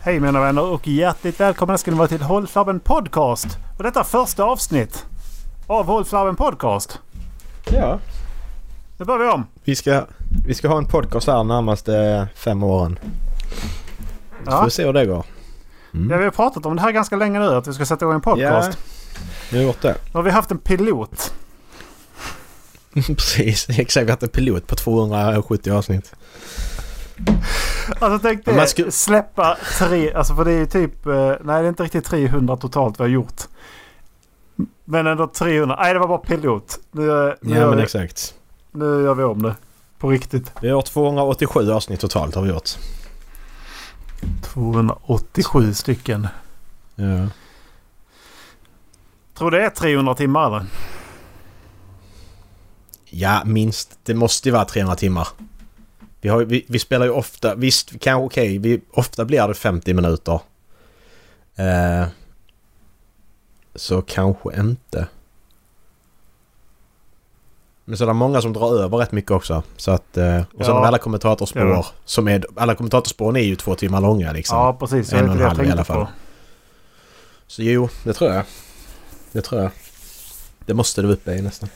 Hej mina vänner och hjärtligt välkomna ska ni vara till Hållflabben Podcast. Och detta första avsnitt av Hållflabben Podcast. Ja. Nu börjar vi om. Vi ska, vi ska ha en podcast här närmaste fem åren. Så får Ja. vi se hur det går. Ja, vi har pratat om det här ganska länge nu att vi ska sätta igång en podcast. Ja, vi har gjort det. Nu har vi haft en pilot. Precis, exakt. Vi har haft en pilot på 270 avsnitt. Alltså tänk dig skulle- släppa tre, alltså för det är ju typ, eh, nej det är inte riktigt 300 totalt vi har gjort. Men ändå 300, nej det var bara pilot. Nu, nu, Ja men vi, exakt. nu gör vi om det. På riktigt. Vi har 287 avsnitt totalt har vi gjort. 287 stycken. Ja. Tror det är 300 timmar eller? Ja, minst. Det måste ju vara 300 timmar. Vi, har, vi, vi spelar ju ofta... Visst, kanske okej. vi ofta blir det 50 minuter. Eh, så kanske inte. Men så är det många som drar över rätt mycket också. Så att... Eh, och sen Ja. har vi alla kommentatorspår Ja. som är... Alla kommentatorspåren är ju två timmar långa liksom. Ja precis, En och en halv i alla fall. på. Så jo, det tror jag. Det tror jag. Det måste det vara uppe i nästan.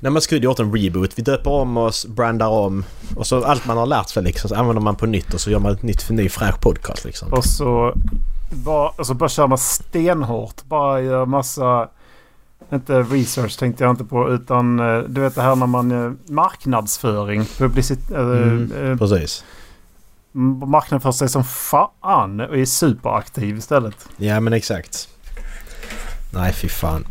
När man skulle gjort en reboot. Vi döper om oss, brandar om. Och så allt man har lärt sig liksom så använder man på nytt och så gör man ett nytt ny fräsch podcast liksom. Och så bara, och så bara kör man stenhårt. Bara gör massa... Inte research tänkte jag inte på utan eh, du vet det här när man... eh, Marknadsföring. Publicitet... Mm, eh, Precis. marknadsför sig som fan och är superaktiv istället. Ja men exakt. Nej fy fan.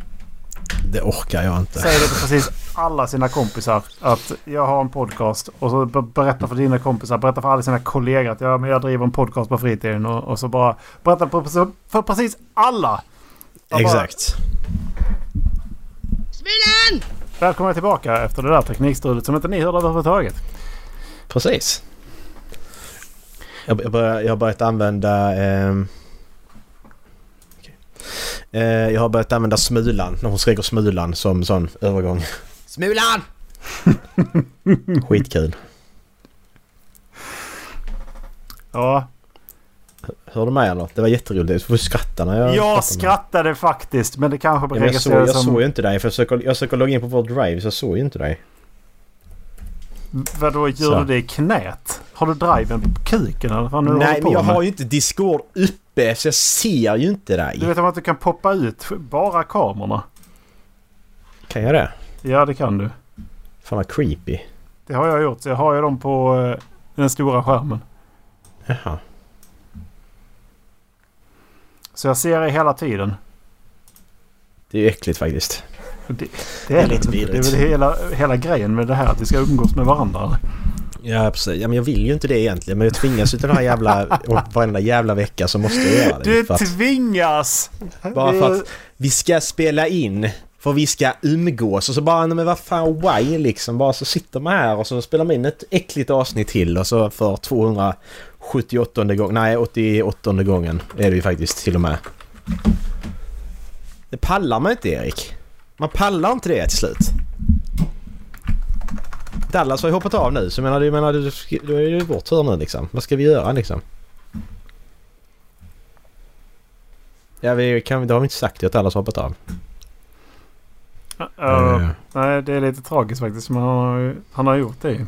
Det orkar jag inte. Säger det till precis alla sina kompisar att jag har en podcast och så be- berättar för dina kompisar, berättar för alla sina kollegor att ja, men jag driver en podcast på fritiden och, och så bara berättar för, för precis alla. Jag bara, Exakt. Välkomna tillbaka efter det där teknikstrulet som inte ni hörde överhuvudtaget. Precis. Jag, jag, börjar, jag har börjat använda... Eh, jag har börjat använda Smulan, när hon skriker Smulan som sån övergång. Smulan! Skitkul. Ja, Hör du mig eller? Det var jätteroligt. Du får skratta när jag jag skrattade faktiskt men det kanske Ja, men jag, såg, jag som... såg ju inte dig för jag försöker, jag försöker logga in på vår drive så jag såg ju inte dig. Vadå, gör Så. du det i knät? Har du driven på kuken eller vad nu Nej men jag med? har ju inte Discord uppe så jag ser ju inte dig. Du vet om att du kan poppa ut bara kamerorna? Kan jag det? Ja, det kan du. Fan vad creepy. Det har jag gjort. Så jag har ju dem på eh, den stora skärmen. Jaha. Så jag ser det hela tiden. Det är ju äckligt faktiskt. Och Det, det är lite lite Det är vidrigt. väl hela, hela grejen med det här. Att vi ska umgås med varandra. Ja precis. Ja, men jag vill ju inte det egentligen men jag tvingas ju till den här jävla... och varenda jävla vecka så måste jag göra det. Du att, tvingas! bara för att vi ska spela in. För vi ska umgås och så bara, men vad fan why liksom. Bara så sitter man här och så spelar man in ett äckligt avsnitt till och så för 278 gången, nej 88 gången är det ju faktiskt till och med. Det pallar man inte Erik. Man pallar inte det till slut. Dallas har ju hoppat av nu så menar, jag menar du, du är ju vår tur nu liksom. Vad ska vi göra liksom? Ja, vi kan, det har vi inte sagt ju att Dallas har hoppat av. Ja, Eh, Nej, det är lite tragiskt faktiskt. Men han har, han har gjort det ju.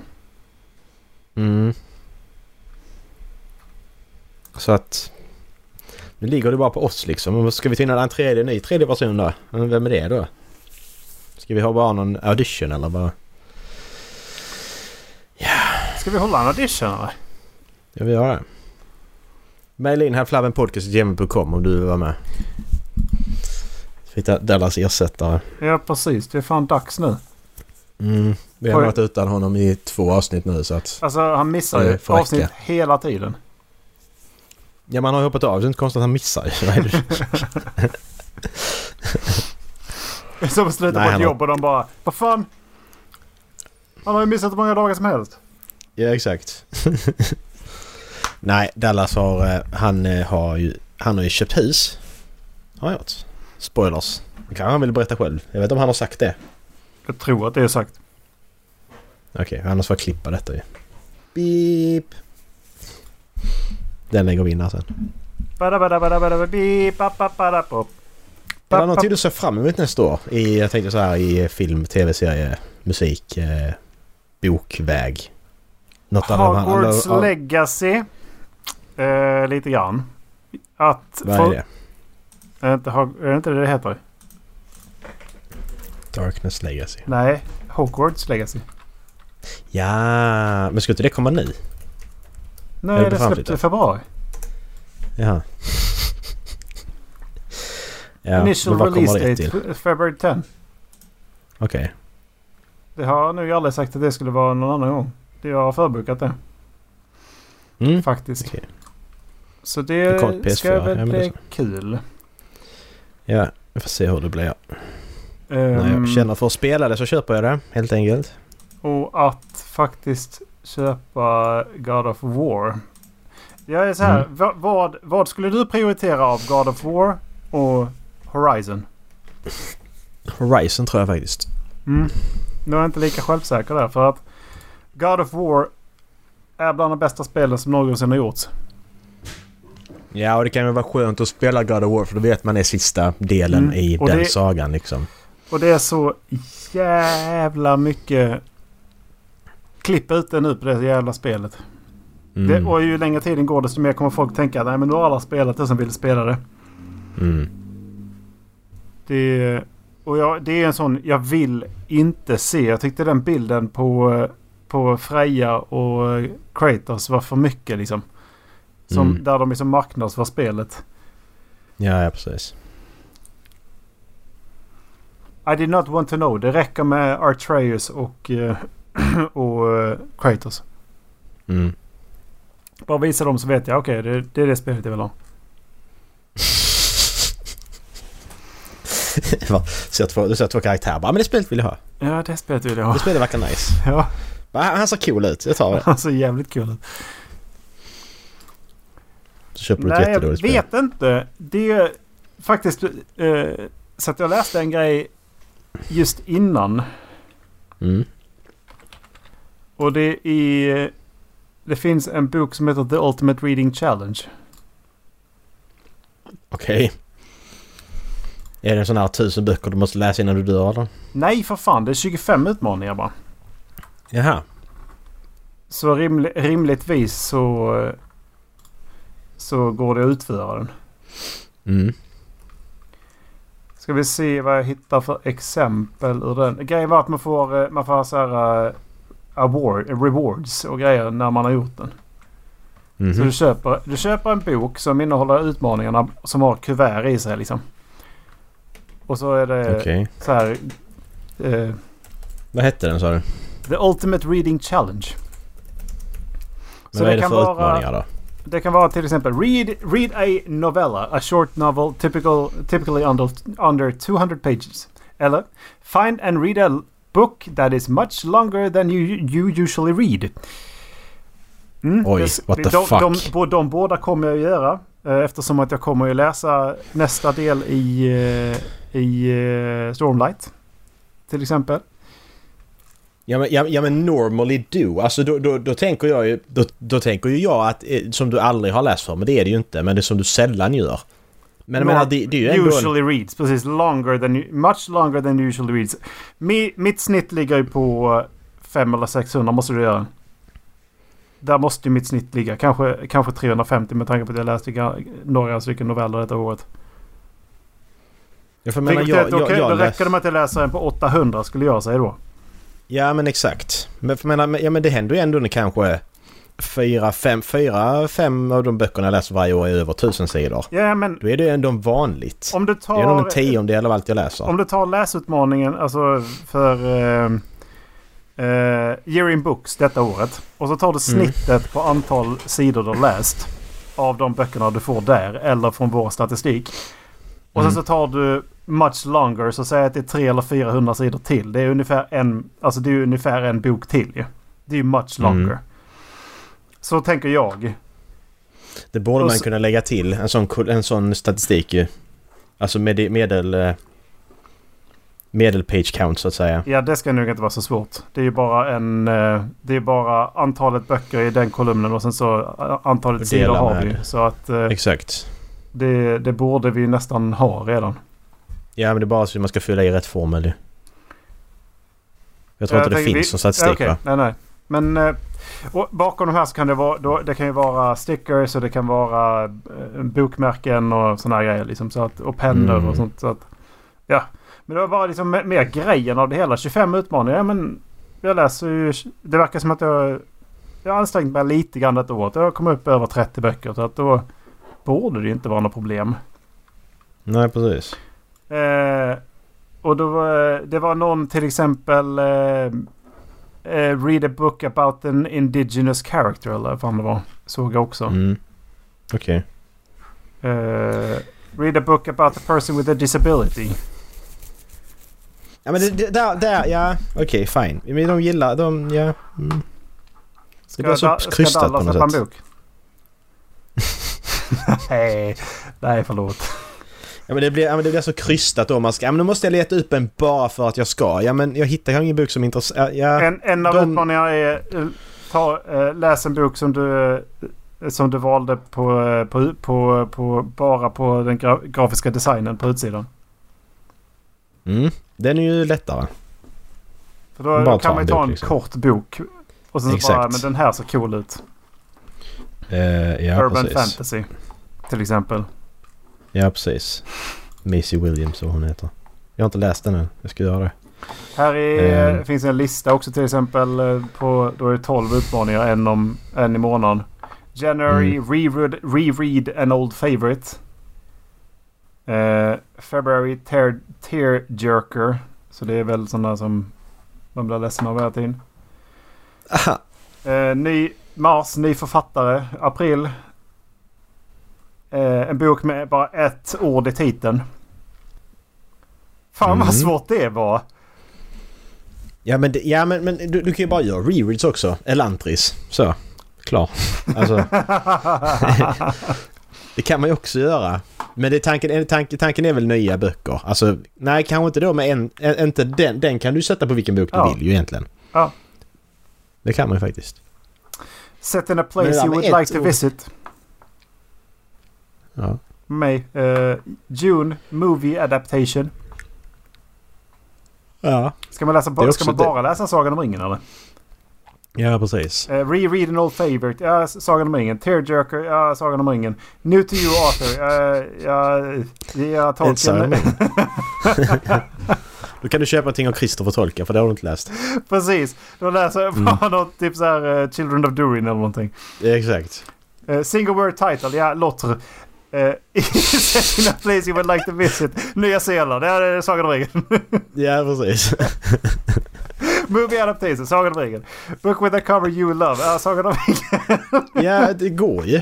Mm. Så att... Nu ligger det bara på oss liksom. Ska vi finna en tredje, ny tredje person då? Vem är det då? Ska vi ha bara någon audition eller vad? Ska vi hålla en audition eller? Jag vill göra det. Maila in halflabbenpodcast.gmail.com om du vill vara med. Hitta Dallas ersättare. Ja, precis. Det är fan dags nu. Mm. Vi har varit utan honom i två avsnitt nu så att... Alltså han missar ju får räcka. avsnitt hela tiden. Ja man har ju hoppat av det är inte konstigt att han missar ju. Som att sluta Nej, på ett jobb och de bara Vad fan? Han har ju missat hur många dagar som helst. Ja exakt. Nej, Dallas har... eh, Han eh, har ju... Han har ju köpt hus. Har han gjort. Spoilers. Det kanske han vill berätta själv. Jag vet inte om han har sagt det. Jag tror att det är sagt. Okej, annars får jag klippa detta ju. Beep. Den lägger vi in här sen. Är det någonting du ser fram emot nästa år? I, jag tänkte så här i film, tv-serie, musik, eh, bokväg. Något? Hogwarts eller- Legacy. Eh, lite grann. Att... Vad är det? Är det, inte, är det inte det det heter? Darkness Legacy. Nej, Hogwarts Legacy. Ja, men ska inte det komma nu? Nej, det det framtiden? släppte i februari. Jaha. ja, Initial release date February 10. Okej. Det har jag nog aldrig sagt att det skulle vara någon annan gång. Det jag har förbokat det Mm. faktiskt. Okej. Så Det kommer det till ska PS4, väl ja, bli kul. Ja, vi får se hur det blir. Ehm, När jag känner för att spela det så köper jag det helt enkelt. Och att faktiskt köpa God of War. Jag är så här. Mm. va- Vad, vad skulle du prioritera av God of War och Horizon? Horizon tror jag faktiskt. Mm. Nu är jag inte lika självsäker där för att God of War är bland de bästa spelen som någonsin har gjorts. Ja, och det kan ju vara skönt att spela God of War för då vet man är sista delen Mm, i den det- sagan liksom. Och det är så jävla mycket klipp ute nu på det jävla spelet. Mm. Det, och ju längre tiden går desto mer kommer folk tänka nej men nu har alla spelat det som vill spela det. Mm. Det, och jag, det är en sån jag vill inte se. Jag tyckte den bilden på, på Freja och Kratos var för mycket liksom. Som, Mm. Där de liksom marknadsför spelet. Ja, ja precis. I did not want to know. Det räcker med Artreus och, eh, och eh, Kratos. Mm. Bara visa dem så vet jag okej det, det är det spelet jag vill ha. Va? ser två, du ser två karaktärer. Bara, men det spelet vill jag ha. Ja det spelet vill jag ha. Det spelet verkar nice. Ja, Han ser cool ut. Jag tar det. han ser jävligt kul ut. Så köper du ett Nej, jag jättedåligt spel. vet inte. Det är faktiskt... Eh, så att jag läste en grej just innan. Mm. Och det är... Det finns en bok som heter The Ultimate Reading Challenge. Okej. Är det en sån här tusen böcker du måste läsa innan du dör eller? Nej för fan, det är 25 utmaningar bara. Jaha. Så rimli, rimligtvis så... Så går det att utföra den. Mm. Ska vi se vad jag hittar för exempel ur den. Grejen var att man får, eh, man får så här... eh, Award, rewards och grejer när man har gjort den. Mhm. Så du köper, du köper en bok som innehåller utmaningarna som har kuvert i sig liksom. Och så är det Okej. så här... eh, Vad hette den sa du? The Ultimate Reading Challenge. Men vad är det för utmaningar då? Det kan vara till exempel read, read a novella, a short novel typical, typically under, under 200 pages. Eller find and read a book that is much longer than you, you usually read. Mm, Oj, det- what the de, fuck? De, de, de båda kommer jag att göra. eh, Eftersom att jag kommer att läsa nästa del i, eh, i eh, Stormlight. Till exempel. Ja men, ja, ja men normally do. Alltså då, då, då tänker jag ju... Då, då tänker ju jag att... eh, Som du aldrig har läst för. Men det är det ju inte. Men det är som du sällan gör. Men jag menar det, det är ju ändå... En, Usually reads. Precis. Longer than, much longer than usually reads. Mi, mitt snitt ligger ju på 500 eller 600 måste du göra. Där måste ju mitt snitt ligga. Kanske, kanske 350 med tanke på att jag läste några stycken noveller detta året. jag får mena, Vilket jag, jag, kan- jag då läs- räcker det med att jag läser en på 800 skulle jag säga då. Ja men exakt. Men för menar, men- ja, men det händer ju ändå kanske... Fyra, fem, fyra, fem av de böckerna jag läser varje år är över tusen sidor. Ja men Då är det ändå vanligt. om du Det är nog en tar... tiondel av allt jag läser. Om du tar läsutmaningen alltså för uh, uh, Year in Books detta året. Och så tar du Mm. snittet på antal sidor du har läst. Av de böckerna du får där eller från vår statistik. Och Mm. sen så tar du much longer så säg att det är 300 eller 400 sidor till. Det är ungefär en, alltså det är ungefär en bok till ju. Det är ju much Mm. longer. Så tänker jag. Det borde Och man så- kunna lägga till en sån, en sån statistik ju. Alltså med, medel... eh, medelpage count så att säga. Ja, det ska nog inte vara så svårt. Det är ju bara en... eh, Det är bara antalet böcker i den kolumnen och sen så eh, antalet sidor har vi. Så att Exakt. Det, det borde vi nästan ha redan. Ja men det är bara så att man ska fylla i rätt formel ju. Jag tror Jag inte det finns vi- någon statistik Okej, va? nej nej. Men eh, bakom de här så kan det vara... Då, det kan ju vara stickers och det kan vara eh, bokmärken och sådana här grejer liksom. Så att, och pennor Mm. och sånt. Så att, ja. Men det var bara liksom mer- grejen av det hela. 25 utmaningar. Ja men jag läser ju... Det verkar som att jag... Jag har ansträngt mig lite grann ett år. Jag har kommit upp över 30 böcker. Så att då borde det inte vara något problem. Nej precis. Eh, och då var, det var någon till exempel... Eh, eh, read a book about an indigenous character eller vad fan det var. Såg jag också. Mm. Okej. Eh, read a book about a person with a disability. Ja men det, det, där, där, ja okej fine. Men de gillar, de, ja. Mm. Ska, blir så krystat ska på Dallas något släppa en sätt. bok? nej, nej förlåt. Ja men det blir, ja, men det blir så krystat då. Man ska, ja men då måste jag leta upp en bara för att jag ska. Ja men jag hittar ju ingen bok som är intressant. Ja, En, en av de- utmaningarna är eh, ta, eh, läs en bok som du, eh, som du valde på, på, på, på, bara på den gra, grafiska designen på utsidan. mm, den är ju lättare. För då Bara kan man en ju ta bok, en liksom. kort bok. Och sen så Exakt. bara, men den här ser cool ut. Eh, ja Urban precis. fantasy. Till exempel. Ja precis. Maisie Williams som hon heter. Jag har inte läst den än. Jag ska göra det. Här är, Eh. finns en lista också till exempel. eh, På, då är det 12 utmaningar. En, om, en i månaden. January Mm. reread, reread an old favorite. Eh, February tear, tear jerker. Så det är väl sådana som man blir ledsen av hela tiden. Aha. Eh, ny Mars, ny författare. April. Eh, en bok med bara ett ord i titeln. Fan Mm. vad svårt det var. Ja men, det, ja, men, men du, du kan ju bara göra rereads också. Elantris. Så. Klar. Alltså, det kan man ju också göra. Men det, tanken, tanken, tanken är väl nya böcker. Alltså, nej kanske inte då med en... en inte den, den kan du sätta på vilken bok du Ja. vill ju egentligen. Ja. Det kan man ju faktiskt. Set in a place det you would like to ord. visit. Ja. Mig. Eh, June Movie Adaptation. Ja. Ska man, läsa, Det ska man det- bara läsa Sagan om ringen eller? Ja, precis. Eh, Reread an old favorite. Ja, Sagan om ringen. Tearjerker. Ja, Sagan om ringen. New to you author. Uh, ja, ja, om Tolkien. Då kan du köpa någonting av Christopher Tolkien för det har du inte läst. Precis. Då läser jag Mm. bara något typ så här eh, Children of Durin eller någonting. Exakt. Eh, single word title. Ja, Lotter. Uh, in a place you would like to visit. Nya Zeeland. Ja, det är Sagan om ringen. Ja, precis. Movie adaptation. Sagan om ringen. Book with a cover you love. Ja, Sagan om ringen. ja, det går ju.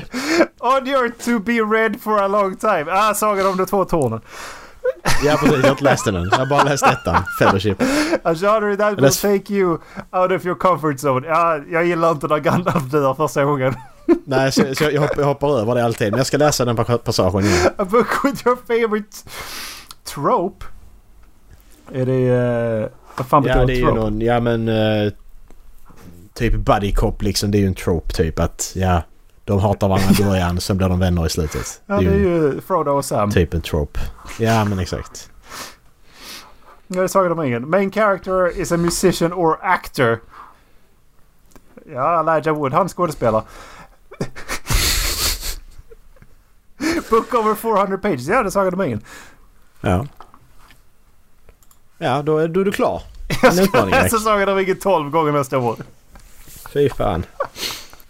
On your to be read for a long time. Ah, Sagan om de två tornen. Ja, precis. Jag har inte läst den än. Jag har bara läst ettan. Fellowship. A genre that will take you out of your comfort zone. Ja, jag gillar inte när Gandalf dör första gången. Nej, så, så jag, hoppar, jag hoppar över det alltid. Men jag ska läsa den pa- passagen igen. A book with your favorite trope. Är det... Uh, vad fan Ja, betyder det är ju trope? någon... Ja, men... eh, typ buddy cop liksom. Det är ju en trope typ att... Ja, de hatar varandra i början, sen blir de vänner i slutet. Ja, det är ju Frodo och Sam. typ en trope. Ja, men exakt. Det är Sagan om ringen. Main character is a musician or actor. Ja, Elijah Wood. Han skådespelar. Book over 400 pages. Ja, det är Sagan om ringen. Ja. Ja, då är, då är du klar. Jag ska läsa Sagan om ringen 12 gånger nästa år. Fy fan.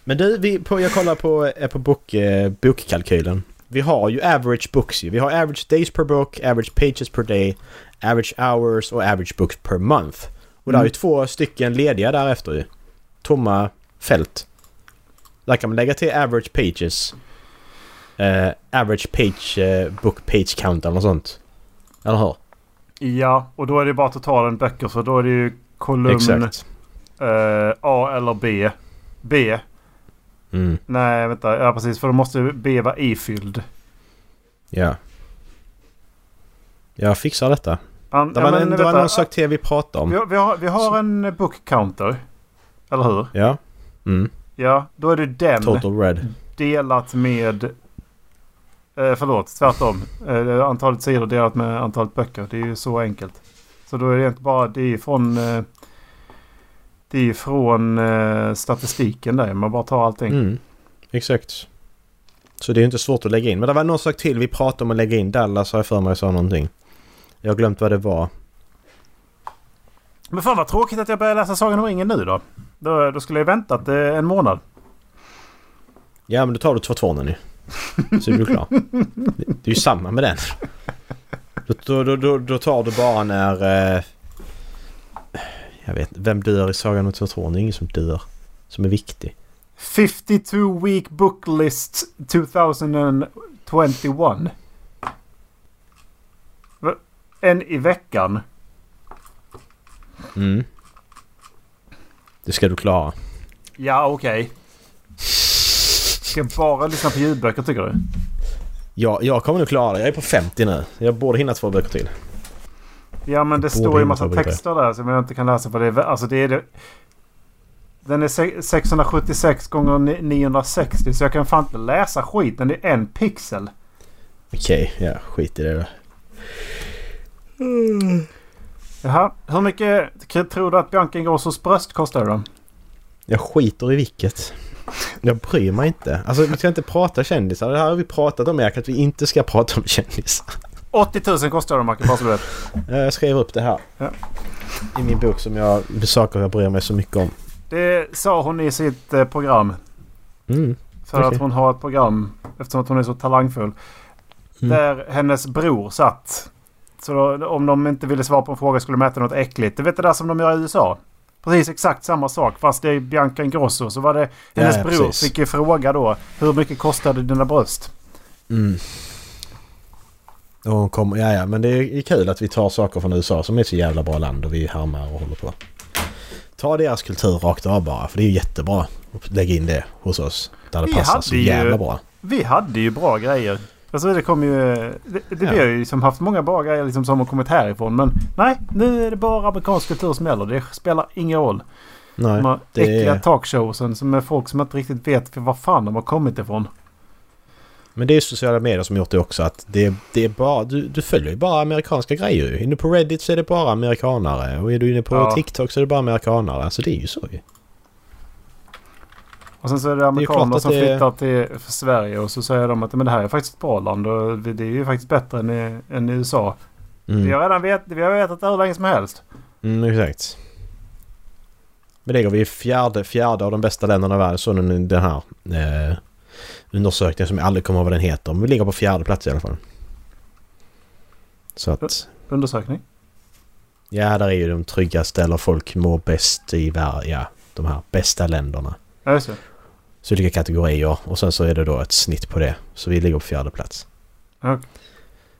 Men du, vi, på, jag kollar på, eh, på bok, eh, bokkalkylen. Vi har ju average books ju. Vi har average days per book, average pages per day, average hours och average books per month. Och där är ju Mm. två stycken lediga därefter ju. Tomma fält. Där kan man lägga till average pages. Eh, average page, eh, book page count eller något sånt. Eller hur? Ja, och då är det bara totalen böcker. Så då är det ju kolumn Exakt. eh, A eller B. B. Mm, Nej, vänta. Ja, precis. För då måste B vara ifylld. ja. Jag fixar detta. Han, Det var, men en, det var någon sak till vi pratade vi, om. har, vi, har, vi har en book counter. Eller hur? Ja. Mm. Ja, då är det den Total Red. delat med... Eh, förlåt, tvärtom. Eh, antalet sidor delat med antalet böcker. Det är ju så enkelt. Så då är det inte bara... Det är från... Eh, det är ju från eh, statistiken där. Man bara tar allting. Mm. Exakt. Så det är inte svårt att lägga in. Men det var någon sak till vi pratade om att lägga in. Dallas har jag för mig sa någonting. Jag har glömt vad det var. Men fan vad tråkigt att jag börjar läsa Sagan om ringen nu då. Då, då skulle jag väntat eh, en månad. Ja men då tar du två tvåan nu. Så är du klar. Det, det är ju samma med den. Då, då, då, då tar du bara när... Eh, jag vet. Vem dör i Sagan om Tvåan? Det är ingen som dör. Som är viktig. 52 week book list 2021. Va? En i veckan. Mm. Det ska du klara. Ja, okej. Ska jag bara lyssna på ljudböcker tycker du? Ja, jag kommer nog klara det. Jag är på 50 nu. Jag borde hinna två böcker till. Ja, men det står ju en massa texter där som jag inte kan läsa för det är... Alltså det är det... Den är se- 676 gånger ni- 960 så jag kan fan inte läsa skiten. Det är en pixel. Okej, ja skit i det då. Jaha. Hur mycket tror du att Bianca Ingrossos bröst kostar då? Jag skiter i vilket. Jag bryr mig inte. Alltså vi ska inte prata kändisar. Det här har vi pratat om Erik, att vi inte ska prata om kändisar. 80 000 kostar de Macke, bara så du vet. Jag skrev upp det här. Ja. I min bok som jag... Saker jag bryr mig så mycket om. Det sa hon i sitt eh, program. Mm. För Okej. att hon har ett program eftersom att hon är så talangfull. Mm. Där hennes bror satt. Så då, om de inte ville svara på en fråga skulle de äta något äckligt. Du vet det där som de gör i USA? Precis exakt samma sak fast det är Bianca Ingrosso. Så var det hennes Ja, ja, bror precis. fick ju fråga då. Hur mycket kostade dina bröst? Mm. Och hon kom, ja, ja, men det är kul att vi tar saker från USA som är så jävla bra land och vi härmar och håller på. Ta deras kultur rakt av bara, för det är ju jättebra att lägga in det hos oss. Där det Vi passar så ju- jävla bra. Vi hade ju bra grejer. Alltså det kom ju... Det, det, Ja. Vi har ju liksom haft många bra grejer liksom som har kommit härifrån. Men nej, nu är det bara amerikansk kultur som gäller. Det spelar ingen roll. Nej, De här det äckliga är, talkshowsen som är folk som inte riktigt vet var fan de har kommit ifrån. Men det är sociala medier som gjort det också. Att det, det är bara, du, du följer ju bara amerikanska grejer. Du inne på Reddit så är det bara amerikanare. Och är du inne på Ja. TikTok så är det bara amerikanare. Alltså det är ju så ju. Och sen så är det amerikaner att som det- flyttar till Sverige och så säger de att men det här är faktiskt ett bra land och det är ju faktiskt bättre än i, än i USA. Vi Mm. har redan vet, vi har vetat det hur länge som helst. Mm, exakt. Men det går vi i fjärde, fjärde av de bästa länderna i världen. Så den här eh, undersökningen som jag aldrig kommer ihåg vad den heter. Men vi ligger på fjärde plats i alla fall. Så att... Undersökning. Ja, där är ju de tryggaste eller folk mår bäst i världen. Ja, de här bästa länderna. Ja, just det. Så olika kategorier och sen så är det då ett snitt på det. Så vi ligger på fjärde plats. Okej.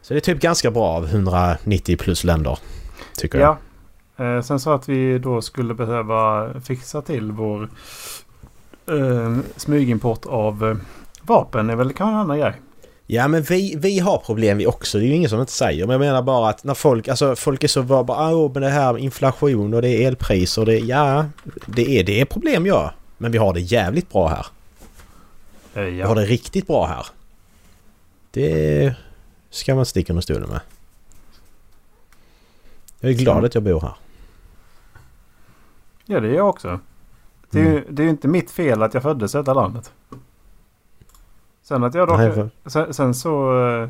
Så det är typ ganska bra av 190 plus länder. Tycker jag. Ja. Eh, sen så att vi då skulle behöva fixa till vår eh, smygimport av eh, vapen är väl kanske en annan grej. Ja men vi, vi har problem vi också. Det är ju ingen som inte säger. Men jag menar bara att när folk, alltså folk är så bara, bara åh men det här med inflation och det är elpriser och det, ja det är, det är problem ja. Men vi har det jävligt bra här. Eh, Vi har ja. det riktigt bra här. Det ska man sticka under stolen med. Jag är glad att jag bor här. ja, det är jag också. Det är, ju, Mm. det är ju inte mitt fel att jag föddes i detta landet. Sen att jag för- Sen, sen så... eh,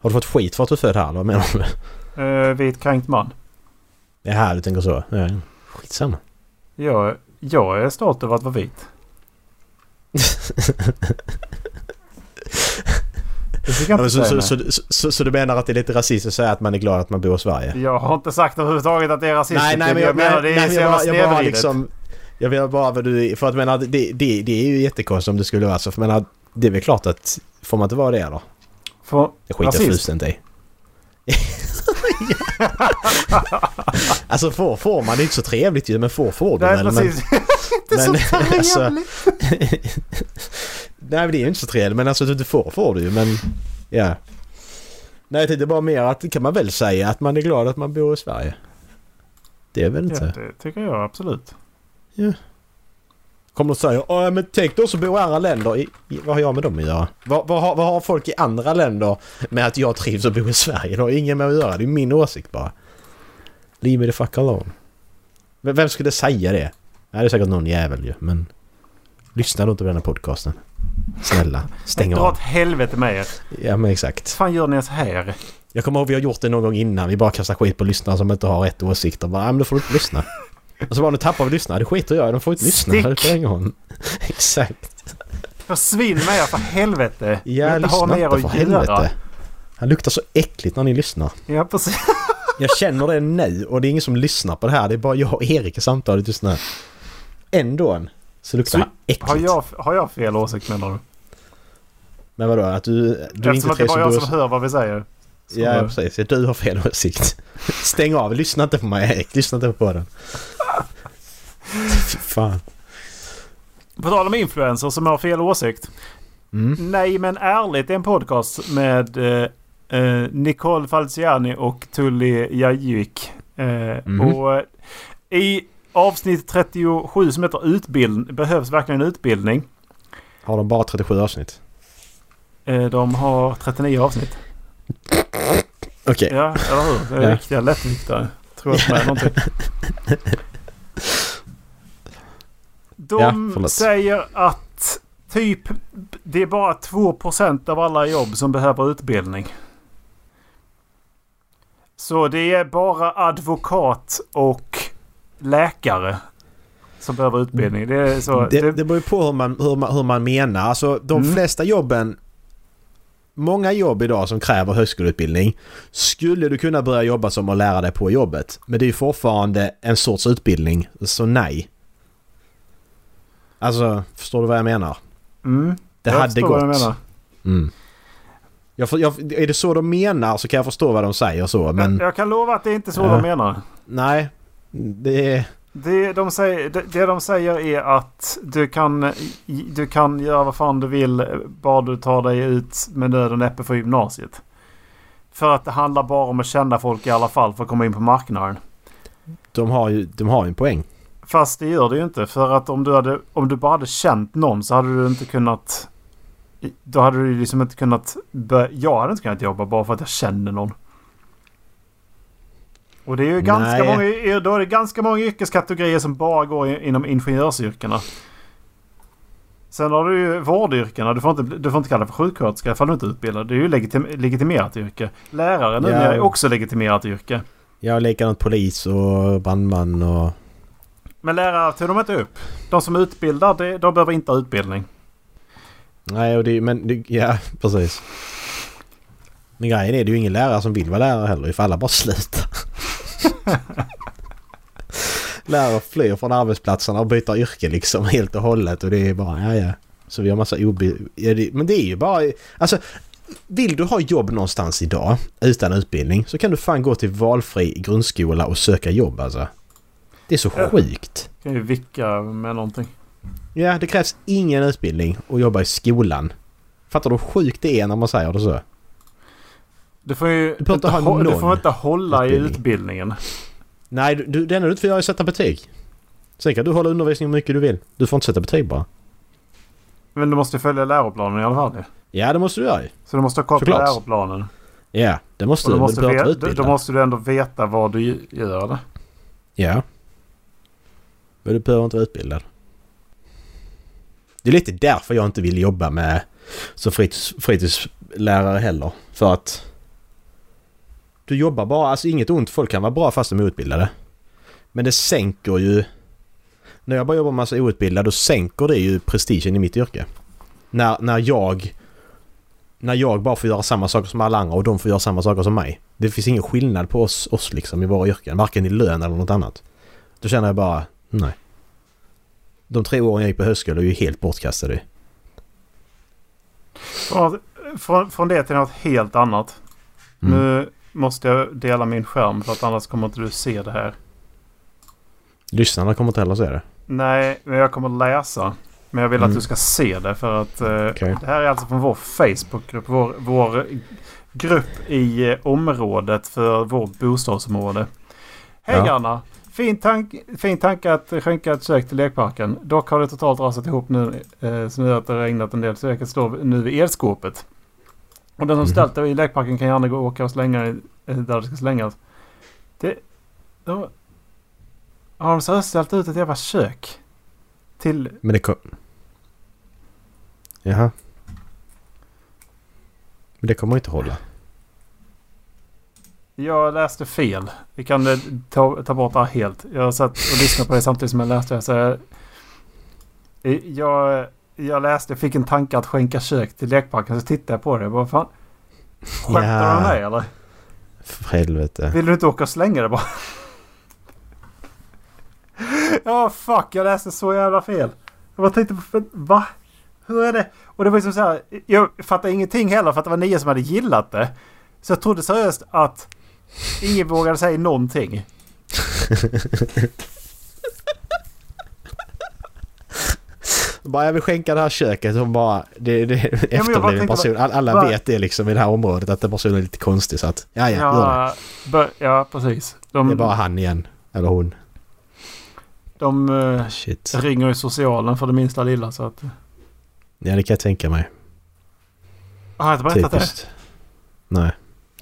Har du fått skit för att du är född här eller vad menar du? Eh, vit kränkt man. Jaha, du tänker så. Ja, skitsamma. Jag, jag är stolt över att vara vit. Det jag Ja, så, så, så, så, du menar att det är lite rasistiskt att säga att man är glad att man bor i Sverige? Jag har inte sagt överhuvudtaget att det är rasistiskt. Nej, nej men jag, menar nej, det är nej, så jag, jävla jag liksom... Jag menar bara vad du... För att menar, det, det, det är ju jättekonstigt om det skulle vara så. För menar, det är väl klart att... Får man inte vara det eller? För, Det skiter fullständigt i. alltså får, får man det är inte så trevligt ju. Men får får du nej, väl. Men, precis. det är så men, alltså- trevligt. nej men det är ju inte så trevligt. Men alltså du, får får du ju. Men ja. Nej, jag tänkte bara mer att det kan man väl säga att man är glad att man bor i Sverige. Det är väl Ja, inte... det tycker jag absolut. Kommer de säga Åh, men tänk då som bor i andra länder. I, i, vad har jag med dem att göra? Vad, vad, har, vad har folk i andra länder med att jag trivs att bo i Sverige? Det har ingen med att göra. Det är min åsikt bara. Leave me the fuck alone. Vem, vem skulle säga det? Nej, det är säkert någon jävel ju, men... Lyssna då inte på den här podcasten. Snälla, stäng Dra av. åt helvete med er. Ja, men exakt. Vad fan gör ni ens här? Jag kommer ihåg vi har gjort det någon gång innan. Vi bara kastar skit på lyssnare som inte har rätt åsikter. Bara, ja, men då får du inte lyssna. Och så bara, nu tappar vi lyssnare. Det skiter jag i. De får inte lyssna. Stick! Det spelar ingen roll. Exakt. Försvinn med er för helvete. Ja, inte lyssna inte för helvete. Han luktar så äckligt när ni lyssnar. Ja, precis. Jag känner det nu och det är ingen som lyssnar på det här. Det är bara jag och Erik i samtalet just nu. Ändå så luktar Så- han äckligt. Har jag, har jag fel åsikt menar du? Men vadå? Att du, du är Eftersom inte att det är bara jag som hör vad vi säger. Ja, precis. Ja, Du har fel åsikt. Stäng av. Lyssna inte på mig Erik. Lyssna inte på den. Fan. På tal om influencers som har fel åsikt. Mm. Nej men ärligt är en podcast med eh, eh, Nicole Falciani och Tully Jajvik. Eh, Mhm. Och eh, i avsnitt 37 som heter utbildning, behövs verkligen utbildning. Har de bara 37 avsnitt? Eh, de har 39 avsnitt. Okej. Ja, eller hur? Det är Ja. riktiga lättviktare. Tror jag med någonting. De Ja, säger att typ det är bara 2% av alla jobb som behöver utbildning. Så det är bara advokat och läkare som behöver utbildning. Det är så. Det, det, det beror ju på hur man, hur man, hur man menar. Alltså de Mm. flesta jobben... Många jobb idag som kräver högskoleutbildning skulle du kunna börja jobba som och lära dig på jobbet. Men det är ju fortfarande en sorts utbildning, så nej. Alltså, förstår du vad jag menar? mm, Det jag hade gått. vad jag menar. Mm. Jag, jag, är det så de menar så kan jag förstå vad de säger så, men Jag, jag kan lova att det är inte så Ja. de menar. nej. Det är... Det de, säger, det, det de säger är att du kan, du kan göra vad fan du vill bara du tar dig ut med nöd och näppe för gymnasiet. För att det handlar bara om att känna folk i alla fall för att komma in på marknaden. De har ju, de har ju en poäng. Fast det gör det ju inte. För att om du, hade, om du bara hade känt någon så hade du inte kunnat... Då hade du liksom inte kunnat... Jag hade inte kunnat jobba bara för att jag känner någon. Och det är ju ganska Nej. många, då är det ganska många yrkeskategorier som bara går inom ingenjörsyrkena. Sen har du ju vårdyrkena. Du får inte, du får inte kalla det för sjuksköterska ifall du inte är utbildad. Det är ju legitim, legitimerat yrke. Lärare nu Ja. är också legitimerat yrke. Har likadant polis och brandman och... Men lärare tog de inte upp. De som utbildar, det- de behöver inte ha utbildning. Nej, och det, men det, ja, precis. Men grejen är det är ju ingen lärare som vill vara lärare heller ifall alla bara slutar. lärare flyr från arbetsplatserna och byter yrke liksom helt och hållet och det är bara ja ja. Så vi har massa obi... Ja, det, men det är ju bara... Alltså vill du ha jobb någonstans idag utan utbildning så kan du fan gå till valfri grundskola och söka jobb alltså. Det är så Ja. sjukt. Kan ju vicka med någonting. Ja, det krävs ingen utbildning och jobba i skolan. Fattar du hur sjukt det är när man säger det så? Du får ju Du behöver inte ha du får inte hålla i utbildning. utbildningen. Nej, du, du, det enda du inte får göra är sätta betyg. Sen kan du hålla undervisning hur mycket du vill. Du får inte sätta betyg bara. Men du måste följa läroplanen i alla fall. Ja, det måste du göra. Så du måste ha koll på läroplanen. Ja, det måste du. måste, du ve- inte då, måste du ändå veta vad du gör. Det. Ja. Men du behöver inte vara utbildad. Det är lite därför jag inte vill jobba med som fritids, fritidslärare heller. För att du jobbar bara, alltså inget ont, folk kan vara bra fast de är outbildade. Men det sänker ju... När jag bara jobbar med massa outbildade då sänker det ju prestigen i mitt yrke. När, när jag... När jag bara får göra samma saker som alla andra och de får göra samma saker som mig. Det finns ingen skillnad på oss, oss liksom i våra yrken. Varken i lön eller något annat. Då känner jag bara, nej. De tre åren jag gick på högskola är ju helt bortkastade. Från, från, från det till något helt annat. Mm. Nu måste jag dela min skärm för att annars kommer inte du se det här. Lyssnarna kommer inte heller se det. Nej, men jag kommer läsa. Men jag vill Mm. att du ska se det för att eh, Okej. det här är alltså från vår Facebookgrupp. Vår, vår grupp i eh, området för vårt bostadsområde. Hej Ja. grannar! Fin, tank, fin tanke att skänka ett kök till lekparken. Dock har det totalt rasat ihop nu eh, så nu att det regnat en del så jag kan stå nu vid elskåpet. Och den som Mhm. ställt det i lekparken kan gärna gå och åka och slänga det eh, där det ska slängas. Det... De, har de så ställt ut ett jävla kök? Till... Men det kom... Jaha. Men det kommer inte hålla. Jag läste fel. Vi kan eh, ta, ta bort det helt. Jag satt och lyssnade på det samtidigt som jag läste det. Så jag, jag, jag läste, fick en tanke att skänka kök till lekparken. Så tittade jag på det. Vad fan? Skämtar Ja. du med mig eller? För helvete. Vill du inte åka och slänga det bara? Ja fuck, jag läste så jävla fel. Jag bara tänkte på, va? Hur är det? Och det var ju som så här, jag fattade ingenting heller för att det var nio som hade gillat det. Så jag trodde seriöst att ingen vågade säga någonting. Bara jag vill skänka det här köket och bara... Det, det är bara efterbliven person. All, alla bara- vet det liksom i det här området att den personen är lite konstig så att... Ja, ja, gör det. Ja, ja precis. Det är De, bara han igen. Eller hon. de eh, Shit. ringer i socialen för det minsta lilla så att... Ja, det kan jag tänka mig. Har jag inte berättat Typiskt. Nej,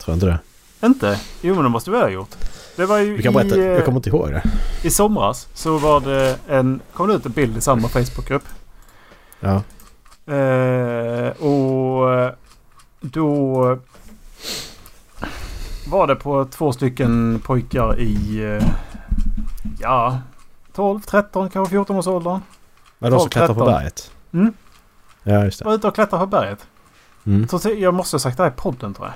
tror inte det. Inte? Jo men det måste vi ha gjort. Det var ju Du kan i, berätta. eh, Jag kommer inte ihåg det. I somras så var det en, kom det ut en bild i samma Facebookgrupp. Ja. Eh, och eh, då var det på två stycken pojkar i eh, ja 12, 13, kanske 14 års åldern. Var det de som 12, klättrar på 13. berget? Mm. Ja, just det. Var ute och klättrade på berget. Mm. Så jag måste ha sagt det här i podden tror jag.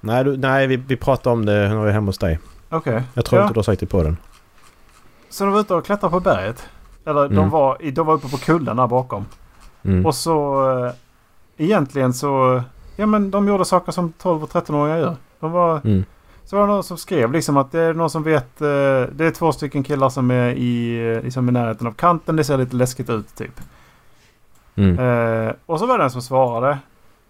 Nej, du, nej vi, vi pratade om det när vi var hemma hos dig. Okej. Jag tror Ja. inte du har sagt det på den. Så de var ute och klättrade på berget. Eller de, Mm. var, i- de var uppe på kullen där bakom. Mm. Och så eh, egentligen så... Ja men de gjorde saker som 12 och 13-åringar gör. De var... Mm. Så var det någon som skrev liksom att det är någon som vet... Eh, det är två stycken killar som är i, eh, liksom i närheten av kanten. Det ser lite läskigt ut typ. Mm. Eh, och så var det en som svarade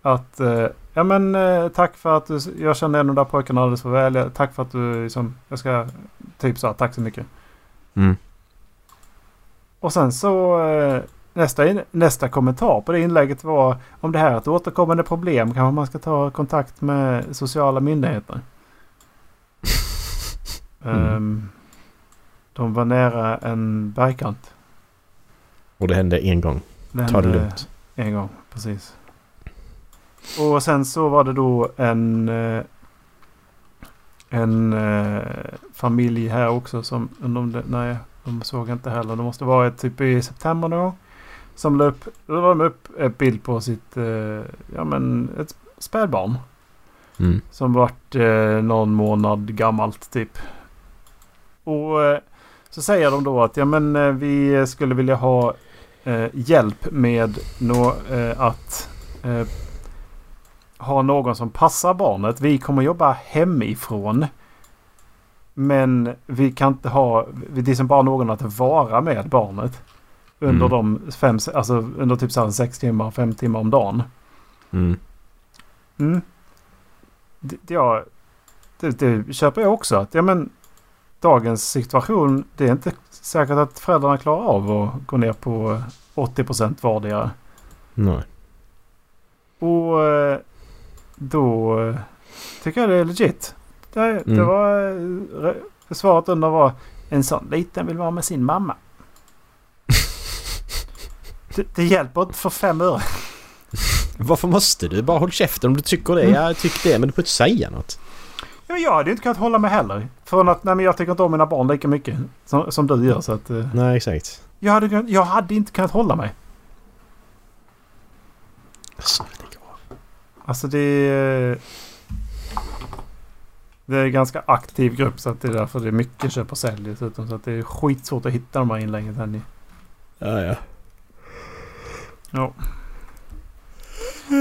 att eh, ja men eh, tack för att du, jag kände ändå de där pojkarna alldeles för väl. Tack för att du liksom, jag ska typ så här, tack så mycket. Mm. Och sen så eh, nästa, nästa kommentar på det inlägget var om det här är ett återkommande problem kanske man ska ta kontakt med sociala myndigheter. Mm. Ehm, de var nära en bergkant. Och det hände en gång. Det Ta det lugnt. En gång, precis. Och sen så var det då en eh, en eh, familj här också som, de, nej, de såg inte heller. Det måste vara ett, typ i september någon gång. Som la upp, la de upp en bild på sitt, eh, ja men ett spädbarn. Mm. Som vart någon månad gammalt typ. Och så säger de då att ja men vi skulle vilja ha eh, hjälp med nå, eh, att eh, ha någon som passar barnet. Vi kommer jobba hemifrån. Men vi kan inte ha, det är liksom bara någon att vara med barnet. Under Mm. de fem, alltså under typ så här sex timmar, fem timmar om dagen. Mm. Mm. Det, ja, det, det köper jag också. Att, ja, men, dagens situation, det är inte säkert att föräldrarna klarar av att gå ner på 80% vardera. Nej. Och eh, då eh, tycker jag det är legit. Det, det Mm. var eh, re- svaret under var en sån liten vill vara med sin mamma. det, det hjälper inte för fem öre. Varför måste du? Bara håll käften om du tycker det. Mm. Ja, tyck det. Men du får inte säga något. Ja, jag hade inte kunnat hålla mig heller. Från att nej, men jag tycker inte om mina barn lika mycket som, som du gör. Så att, eh, Nej, exakt. jag, hade, jag hade inte kunnat hålla mig. Alltså. Alltså det är... Det är en ganska aktiv grupp så att det är därför det är mycket köp och sälj dessutom. Så att det är skitsvårt att hitta de här inläggen sen. i- Ja, ja. Ja.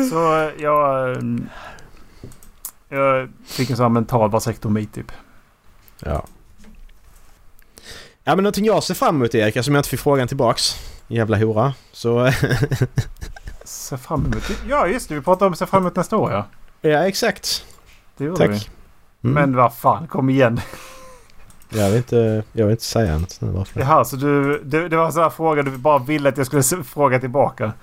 Så eh, jag... eh, Jag fick en sån här mental vasektomi typ. Ja. Ja men någonting jag ser fram emot Erik, som jag inte fick frågan tillbaks. Jävla hora. Så... Se fram emot... Ja just det, vi pratade om se fram emot nästa år ja. ja, exakt. Det gjorde vi. Tack. Mm. Men vad fan, kom igen. Jag vill inte, jag vill inte säga något nu varför. Jaha, så du, det, det var en sån här fråga du bara ville att jag skulle fråga tillbaka.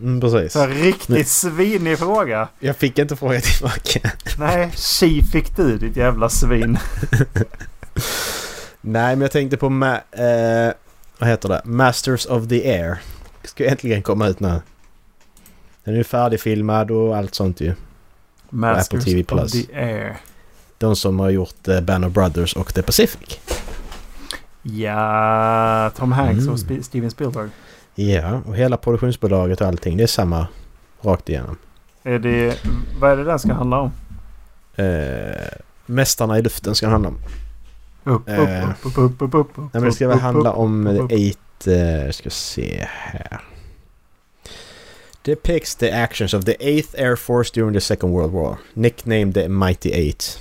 Mm, precis. Så här riktigt svinig fråga. Jag fick inte fråga tillbaka. Nej, tji fick du ditt jävla svin. Nej, men jag tänkte på... Ma- eh, vad heter det? Masters of the Air. Ska äntligen komma ut nu. Den är ju färdigfilmad och allt sånt ju. Masters TV of Plus. the Air. De som har gjort eh, Band of Brothers och The Pacific. Ja, Tom Hanks Mm. och Sp- Steven Spielberg. Ja, och hela produktionsbolaget och allting. Det är samma rakt igenom. Är det, vad är det den ska handla om? Eh, Mästarna i luften ska det handla om. Upp, upp, Eh, upp, upp, upp, upp, upp. Nej, men det ska upp, väl upp, handla upp, om upp, upp. The Eight... Eh, ska se här. Depicts the actions of the 8th Air Force during the Second World War. Nicknamed the Mighty Eight.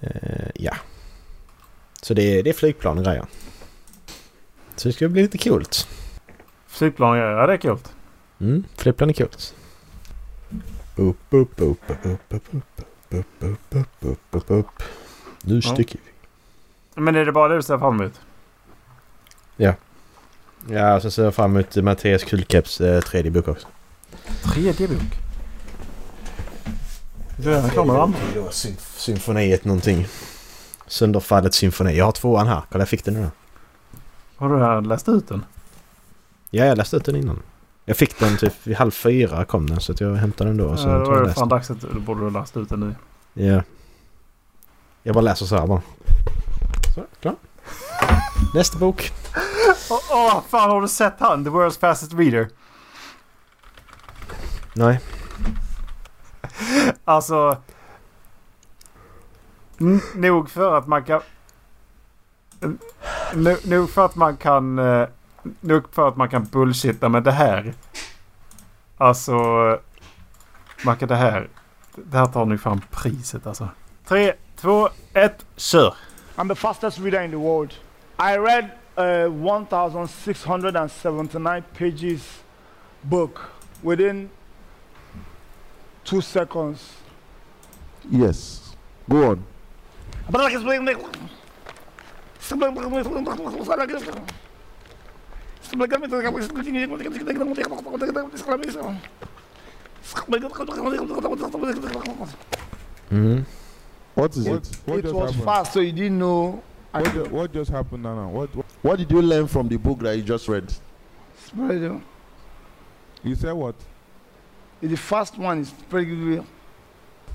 Eh, ja. Så det är, det är flygplan och grejer. Så det ska bli lite coolt. Flygplan, ja, ja det är kul. Mm, flygplan är coolt. Upp, upp, upp, upp, upp, upp, upp, upp, upp, upp, upp, upp, upp. Nu sticker vi. Men är det bara det du ser fram emot? Ja, så ser jag fram emot Mattias Kullkeps eh, tredje bok också. Tredje bok? Du är klar med den Symfoniet någonting. Sönderfallet symfoni. Jag har tvåan här. Kolla jag fick den nu. Har du läst ut den? Ja, jag läste ut den innan. Jag fick den typ vid halv fyra kom den så att jag hämtade den då. Och så Ja, det läst fan dags att du borde ha läst ut den nu. Ja. Jag bara läser så här bara. Så, klar. Nästa bok. Åh, åh, fan har du sett han? The World's Fastest Reader. Nej. Alltså... Nog för att man kan... n- no- Nog för att man kan... eh, Nog för att man kan bullshitta med det här. Alltså... Man kan det här... Det här tar nu fan priset alltså. Tre, två, ett, kör! I'm the fastest reader in the world. I read a 1,679 pages book within two seconds. Yes. Go on. Mm. What is it? What It was happened? fast, so you didn't know. What, ju- what just happened now? now? What, what What did you learn from the book that you just read? Spread You said what? The first one is good.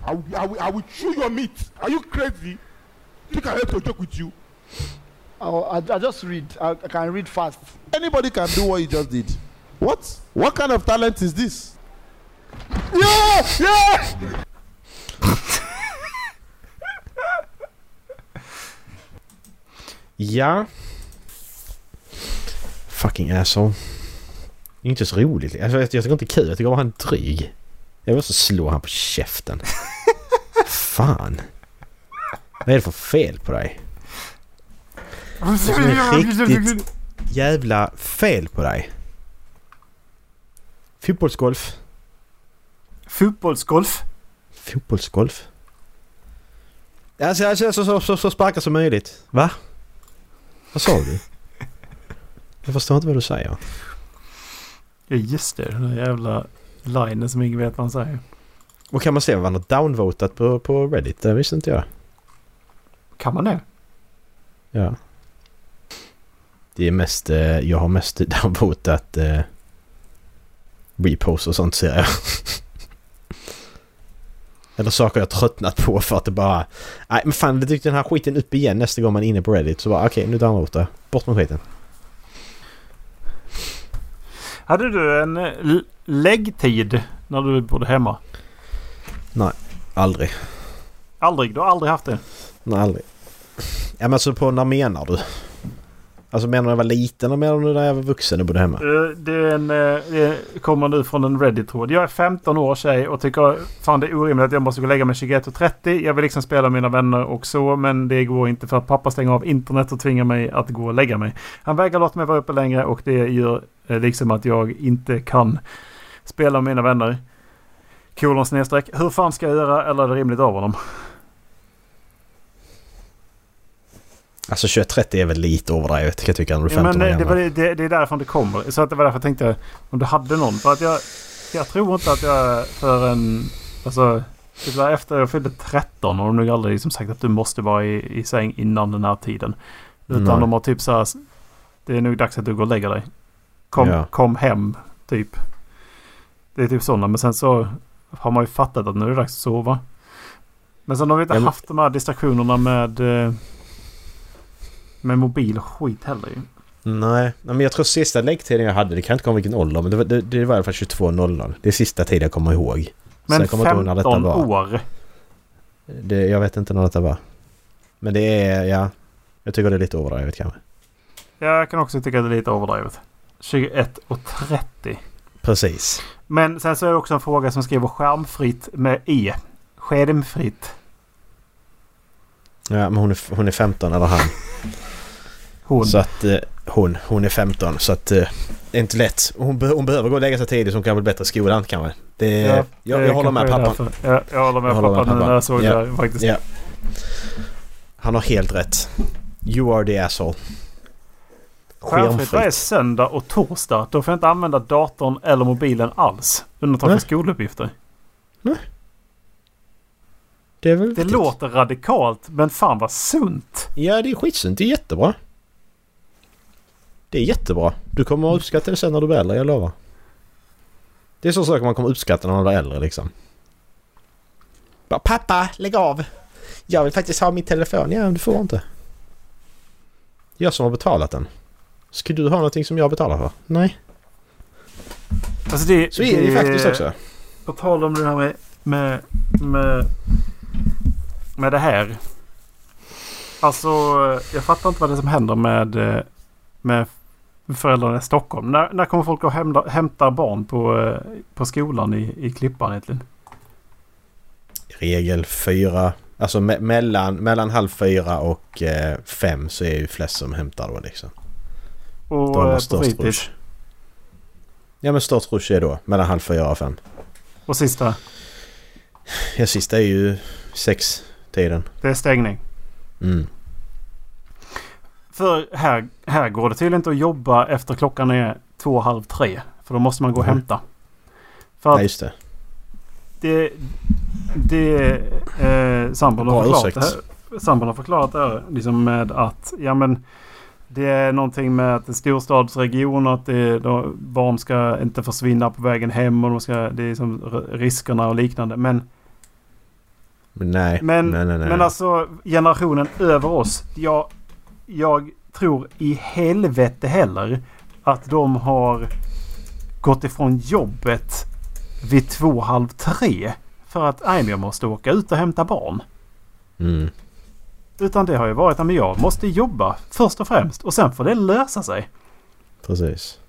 I, will- I, will, I will chew your meat. Are you crazy? Think I have to joke with you? I, I just read. I, I can read fast. Anybody can do what you just did. What? What kind of talent is this? Yeah! Yeah! Ja. Fucking asshole. Inte så roligt. Alltså, jag tycker inte det är kul. Jag tycker bara han är dryg. Jag vill också slå han på käften. Fan. Vad är det för fel på dig? som är riktigt- Jävla fel på dig. Fotbollsgolf. Fotbollsgolf. Fotbollsgolf. Alltså, alltså, alltså så, så, så sparka som möjligt. Va? Vad sa du? Jag förstår inte vad du säger. Ja just det, den där jävla linen som ingen vet vad han säger. Och kan man se vad han har downvotat på, på Reddit? Det visste inte jag. Kan man det? Ja. Det är mest... Eh, jag har mest downvotat eh, reposts och sånt ser jag. Eller saker jag tröttnat på för att det bara... Nej men fan det dyker den här skiten upp igen nästa gång man är inne på Reddit. Så bara okej nu downvotar jag. Bort med skiten. Hade du en eh, läggtid när du bodde hemma? Aldrig. Aldrig? Du har aldrig haft det? Nej aldrig. Ja men alltså på när menar du? Alltså menar du när jag var liten eller menar du när jag var vuxen och bodde hemma? Eh, det, är en, eh, det kommer nu från en Reddit-tråd. Jag är 15 år tjej och tycker fan det är orimligt att jag måste gå och lägga mig 21.30. Jag vill liksom spela med mina vänner och så men det går inte för att pappa stänger av internet och tvingar mig att gå och lägga mig. Han vägrar låta mig vara uppe längre och det gör eh, liksom att jag inte kan spela med mina vänner. Kolon snedstreck. Hur fan ska jag göra eller är det rimligt av honom? Alltså 21.30 är väl lite overdrivet kan jag tycka Ja, 15 men det, gammal. det, det är därifrån det kommer. Så att det var därför jag tänkte om du hade någon. För att jag, jag tror inte att jag för en... Alltså, det var efter jag fyllde 13 och de har nog aldrig liksom sagt att du måste vara i, i säng innan den här tiden. Utan Nej. de har typ så här... Det är nog dags att du går och lägger dig. Kom, Ja. kom hem, typ. Det är typ sådana. Men sen så har man ju fattat att nu är det dags att sova. Men sen har vi inte Ja, men- haft de här distraktionerna med... eh, Med mobil skit heller ju. Nej, men jag tror sista läggtiden jag hade, det kan inte komma vilken ålder, men det var, det, det var i alla fall 22.00. Det är sista tiden jag kommer ihåg. Men kommer jag ihåg när detta 15 var. år. Det, jag vet inte när detta var. Men det är, ja... Jag tycker det är lite overdrivet kanske. Jag kan också tycka att det är lite överdrivet. 21 och 30. Precis. Men sen så är det också en fråga som skriver skärmfritt med E. Skärmfritt. Ja, men hon är, hon är 15 eller han. Hon. Så att eh, hon, hon är 15 så att eh, det är inte lätt. Hon, be, hon behöver gå och lägga sig tidigt så hon kan bli bättre i skolan kanske. Det, Ja, jag, det jag håller med pappan. därför. Ja, jag håller med Jag håller med pappan nu pappan. när jag såg Ja. det faktiskt. Ja. Han har helt rätt. You are the asshole. Skärmfritt är söndag och torsdag. Då får jag inte använda datorn eller mobilen alls. Undantag för Nej. skoluppgifter. Det väl Det viktigt. låter radikalt men fan vad sunt. Ja, det är skitsunt. Det är jättebra. Det är jättebra. Du kommer att uppskatta det sen när du blir äldre, jag lovar. Det är så saker man kommer uppskatta när man blir äldre liksom. Bara, Pappa, lägg av! Jag vill faktiskt ha min telefon. Ja, du får inte. Jag som har betalat den. Ska du ha någonting som jag betalar för? Nej. Alltså det, Så är det ju faktiskt också. På tal om det här med, med, med, med det här. Alltså jag fattar inte vad det är som händer med, eh, med föräldrarna i Stockholm. När, när kommer folk att hämta, hämta barn på, eh, på skolan i, i Klippan egentligen? Regel fyra. Alltså me- mellan, mellan halv fyra och eh, fem så är ju flest som hämtar då liksom. Och Då har eh, på störst fritids? rush. Ja men störst rush är då mellan halv fyra och fem. Och sista? Ja sista är ju sex tiden. Det är stängning. Mm. För här, här går det tydligen inte att jobba efter klockan är två, halv tre. För då måste man gå och Mhm. hämta. För Nej just det. det... Det... Eh, sambon har förklarat det här. Sambon har förklarat det här liksom med att... Ja men... Det är någonting med att en storstadsregion och att det, då, barn ska inte försvinna på vägen hem och de ska, det är som riskerna och liknande. Men, Men nej. men, nej, nej, nej. men alltså generationen över oss. Jag, jag tror i helvete heller att de har gått ifrån jobbet vid två, halv tre. För att nej, men jag måste åka ut och hämta barn. Mm. Utan det har ju varit att jag måste jobba först och främst och sen får det lösa sig. Precis.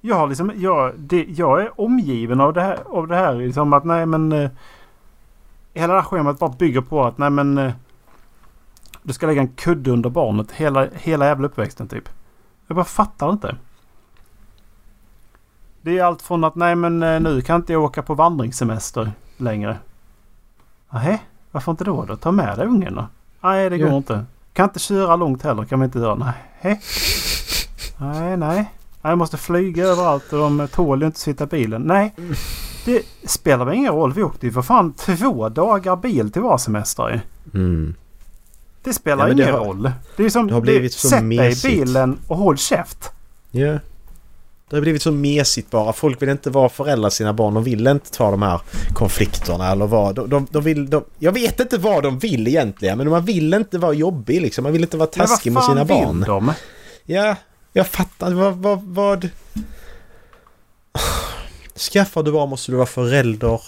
Jag, har liksom, jag, det, jag är omgiven av det här. Av det här liksom att nej men... Eh, hela det här schemat bara bygger på att nej men... Eh, du ska lägga en kudde under barnet hela, hela jävla uppväxten typ. Jag bara fattar inte. Det är allt från att nej men eh, nu kan inte jag åka på vandringssemester längre. Nej, varför inte då? då? Ta med dig ungen då. Nej, det går Ja. inte. Kan inte köra långt heller. Kan vi inte göra. Nej. Nej, nej. Jag måste flyga överallt och de tål ju inte sitta i bilen. Nej, det spelar väl ingen roll. Vi åkte ju för fan två dagar bil till vår semester. Mm. Det spelar Ja, men det ingen har- roll. Det är som det har blivit så sätt dig i mesigt. bilen och håll käft. Ja. Det har blivit så mesigt bara. Folk vill inte vara föräldrar sina barn. De vill inte ta de här konflikterna eller vad. De, de, de vill... De, jag vet inte vad de vill egentligen. Men man vill inte vara jobbig liksom. Man vill inte vara Men vad taskig med fan sina vill barn. de? Ja, jag fattar. Vad... vad, vad... Skaffar du barn måste du vara förälder.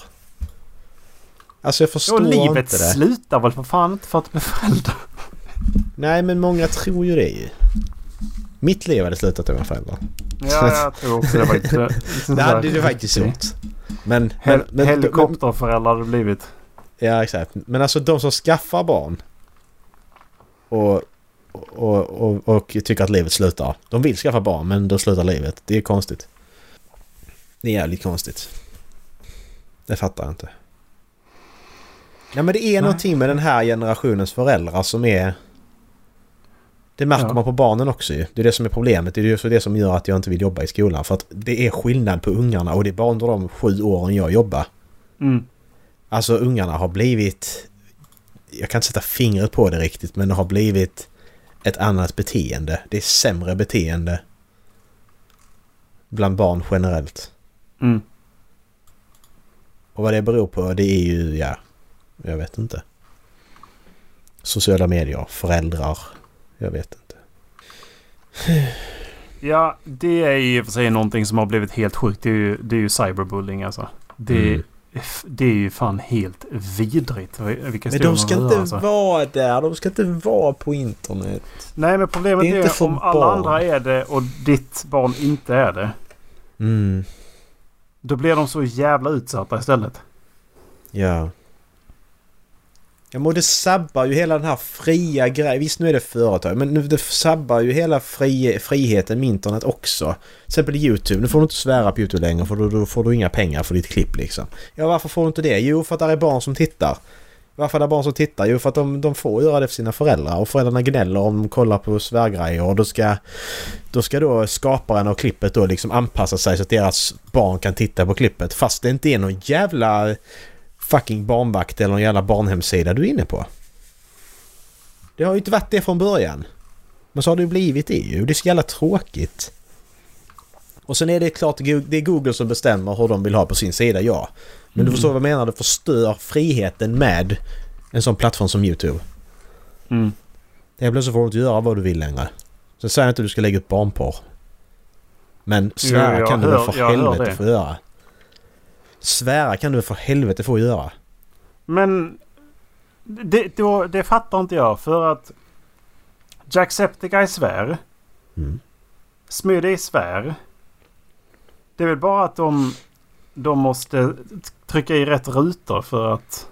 Alltså jag förstår Och livet inte det. slutar väl för fan inte för att du blir förälder. Nej, men många tror ju det ju. Mitt liv hade slutat med föräldrar. Ja, jag tror också det var inte... Det hade det faktiskt gjort. Men... Hel men helikopterföräldrar hade blivit. ja, exakt. Men alltså de som skaffar barn och, och, och, och tycker att livet slutar. De vill skaffa barn men då slutar livet. Det är konstigt. Det är jävligt konstigt. Det fattar jag inte. Ja men det är Nej. någonting med den här generationens föräldrar som är... Det märker Ja. man på barnen också ju. Det är det som är problemet. Det är ju det som gör att jag inte vill jobba i skolan. För att det är skillnad på ungarna och det är bara under de sju åren jag jobbar. Mm. Alltså ungarna har blivit... Jag kan inte sätta fingret på det riktigt men det har blivit ett annat beteende. Det är sämre beteende. Bland barn generellt. Mm. Och vad det beror på det är ju, ja... Jag vet inte. Sociala medier, föräldrar. Jag vet inte. Ja, det är ju för sig någonting som har blivit helt sjukt. Det är ju, det är ju cyberbullying alltså. Det, Mm. det är ju fan helt vidrigt. Vilka Men de ska inte alltså. vara där. De ska inte vara på internet. Nej, men problemet Det är är, om alla barn. andra är det och ditt barn inte är det. Mm. Då blir de så jävla utsatta istället. Ja. Ja men det sabbar ju hela den här fria grejen. Visst nu är det företag men nu det sabbar ju hela fri, friheten med internet också. Till exempel Youtube. Nu får du inte svära på Youtube längre för då, då får du inga pengar för ditt klipp liksom. Ja varför får du inte det? Jo för att det är barn som tittar. Varför är det barn som tittar? Jo för att de, de får göra det för sina föräldrar och föräldrarna gnäller om de kollar på svärgrejer och då ska då ska då skaparen av klippet då liksom anpassa sig så att deras barn kan titta på klippet fast det inte är någon jävla fucking barnvakt eller någon jävla barnhemsida du är inne på. Det har ju inte varit det från början. Men så har det ju blivit det ju. Det är så jävla tråkigt. Och sen är det klart det är Google som bestämmer hur de vill ha på sin sida, ja. Men du förstår vad jag menar? Det förstör friheten med en sån plattform som YouTube. Mm. Helt plötsligt får du inte göra vad du vill längre. Sen säger jag inte att du ska lägga upp barnporr. Men svära jag kan du hör- väl för helvete få göra. Svära kan du för helvete få göra. Men det, då, det fattar inte jag. För att Jacksepticeye svär. Mm. Smoothie svär. Det är väl bara att de, de måste trycka i rätt rutor för att...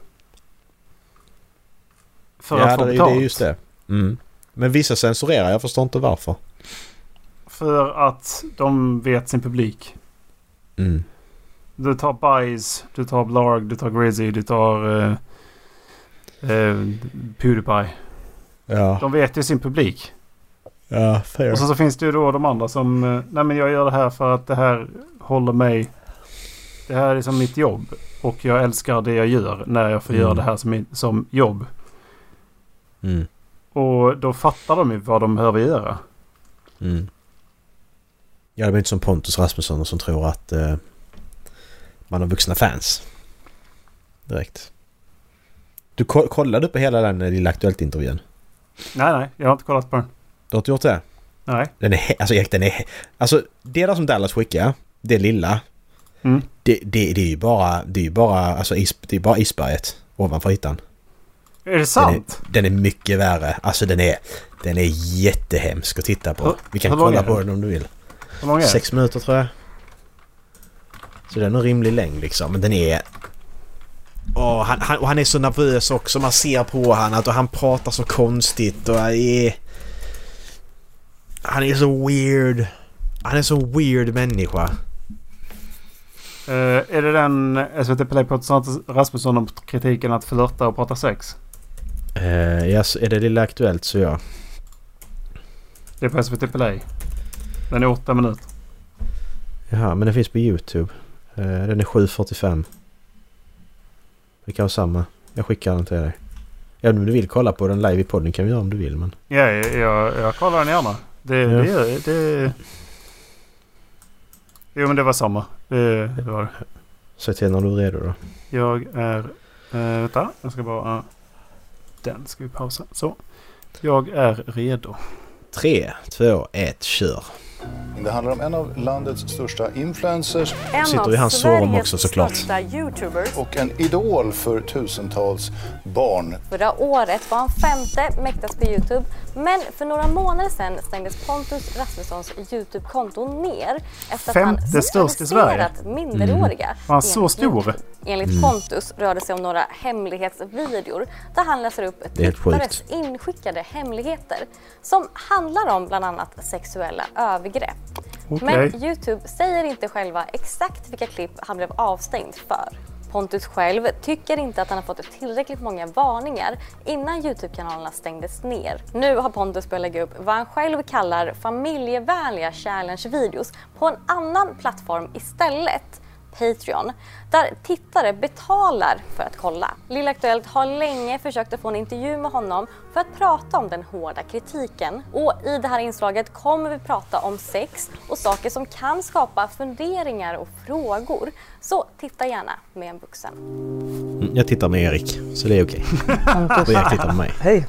För ja, att få det, betalt. det är just det. Mm. Men vissa censurerar, jag förstår inte varför. För att de vet sin publik. Mm. Du tar Bice, du tar Blarg, du tar Grizzy, du tar uh, Pewdiepie. Ja, De vet ju sin publik. ja, fair. Och sen så finns det ju då de andra som... eh, Nej men jag gör det här för att det här håller mig... Det här är liksom mitt jobb. Och jag älskar det jag gör när jag får Mm. göra det här som, som jobb. Mm. Och då fattar de ju vad de behöver göra. Mm. Ja, det blir inte som Pontus Rasmusson som tror att eh, man har vuxna fans. Direkt. Du ko- kollade på hela den eh, lilla Aktuellt-intervjun? Nej nej, jag har inte kollat på den. Du har inte gjort det? Nej. Den är... Alltså den är... Alltså det där som Dallas skickar, det lilla. Mm. Det, det, det är ju bara... Det är ju bara... Alltså is, det är bara isberget ovanför ytan. Är det sant? Den är mycket värre. Alltså den är... Den är jättehemsk att titta på. Vi kan kolla är på den? den om du vill. Hur många är det? Sex minuter tror jag. Så den har rimlig längd liksom. Men den är... Åh, han, han, och han är så nervös också. Man ser på han att och han pratar så konstigt och är... Han är så weird. Han är så weird människa. Eh, är det den SVT Play på Rasmusson om kritiken att flörta och prata sex? Uh, yes, är det lilla aktuellt så ja. Det är på SVT Play. Den är åtta minuter. Jaha, men den finns på YouTube. Eh, den är 7.45. Vi kan ha samma. Jag skickar den till dig. Ja, om du vill kolla på den live i podden kan vi göra om du vill men... Ja, jag, jag, jag kollar den gärna. Det, Ja. det, det... Jo men det var samma. Det, det var det. Säg till när du är redo då. Jag är... Äh, vänta, jag ska bara... Den ska vi pausa. Så. Jag är redo. 3, 2, 1, kör. Det handlar om en av landets största influencers En Sitter av i hans sovrum också, såklart. största youtubers. och en idol för tusentals barn. Förra året var han femte mäktigast på Youtube. Men för några månader sedan stängdes Pontus Rasmussons Youtube-konto ner efter att Femte han störst i Sverige. sexualiserat minderåriga. Var han så Enligt stor? Enligt Pontus rör det sig om några hemlighetsvideor där han läser upp tittares inskickade hemligheter som handlar om bland annat sexuella övergrepp. Okej. Men Youtube säger inte själva exakt vilka klipp han blev avstängd för. Pontus själv tycker inte att han har fått tillräckligt många varningar innan Youtube-kanalerna stängdes ner. Nu har Pontus börjat lägga upp vad han själv kallar familjevänliga challenge-videos på en annan plattform istället. Patreon, där tittare betalar för att kolla. Lilla Aktuellt har länge försökt att få en intervju med honom för att prata om den hårda kritiken. Och i det här inslaget kommer vi prata om sex och saker som kan skapa funderingar och frågor. Så titta gärna med en vuxen. Mm, Jag tittar med Erik, så det är okej. Och Erik tittar med mig. Hej!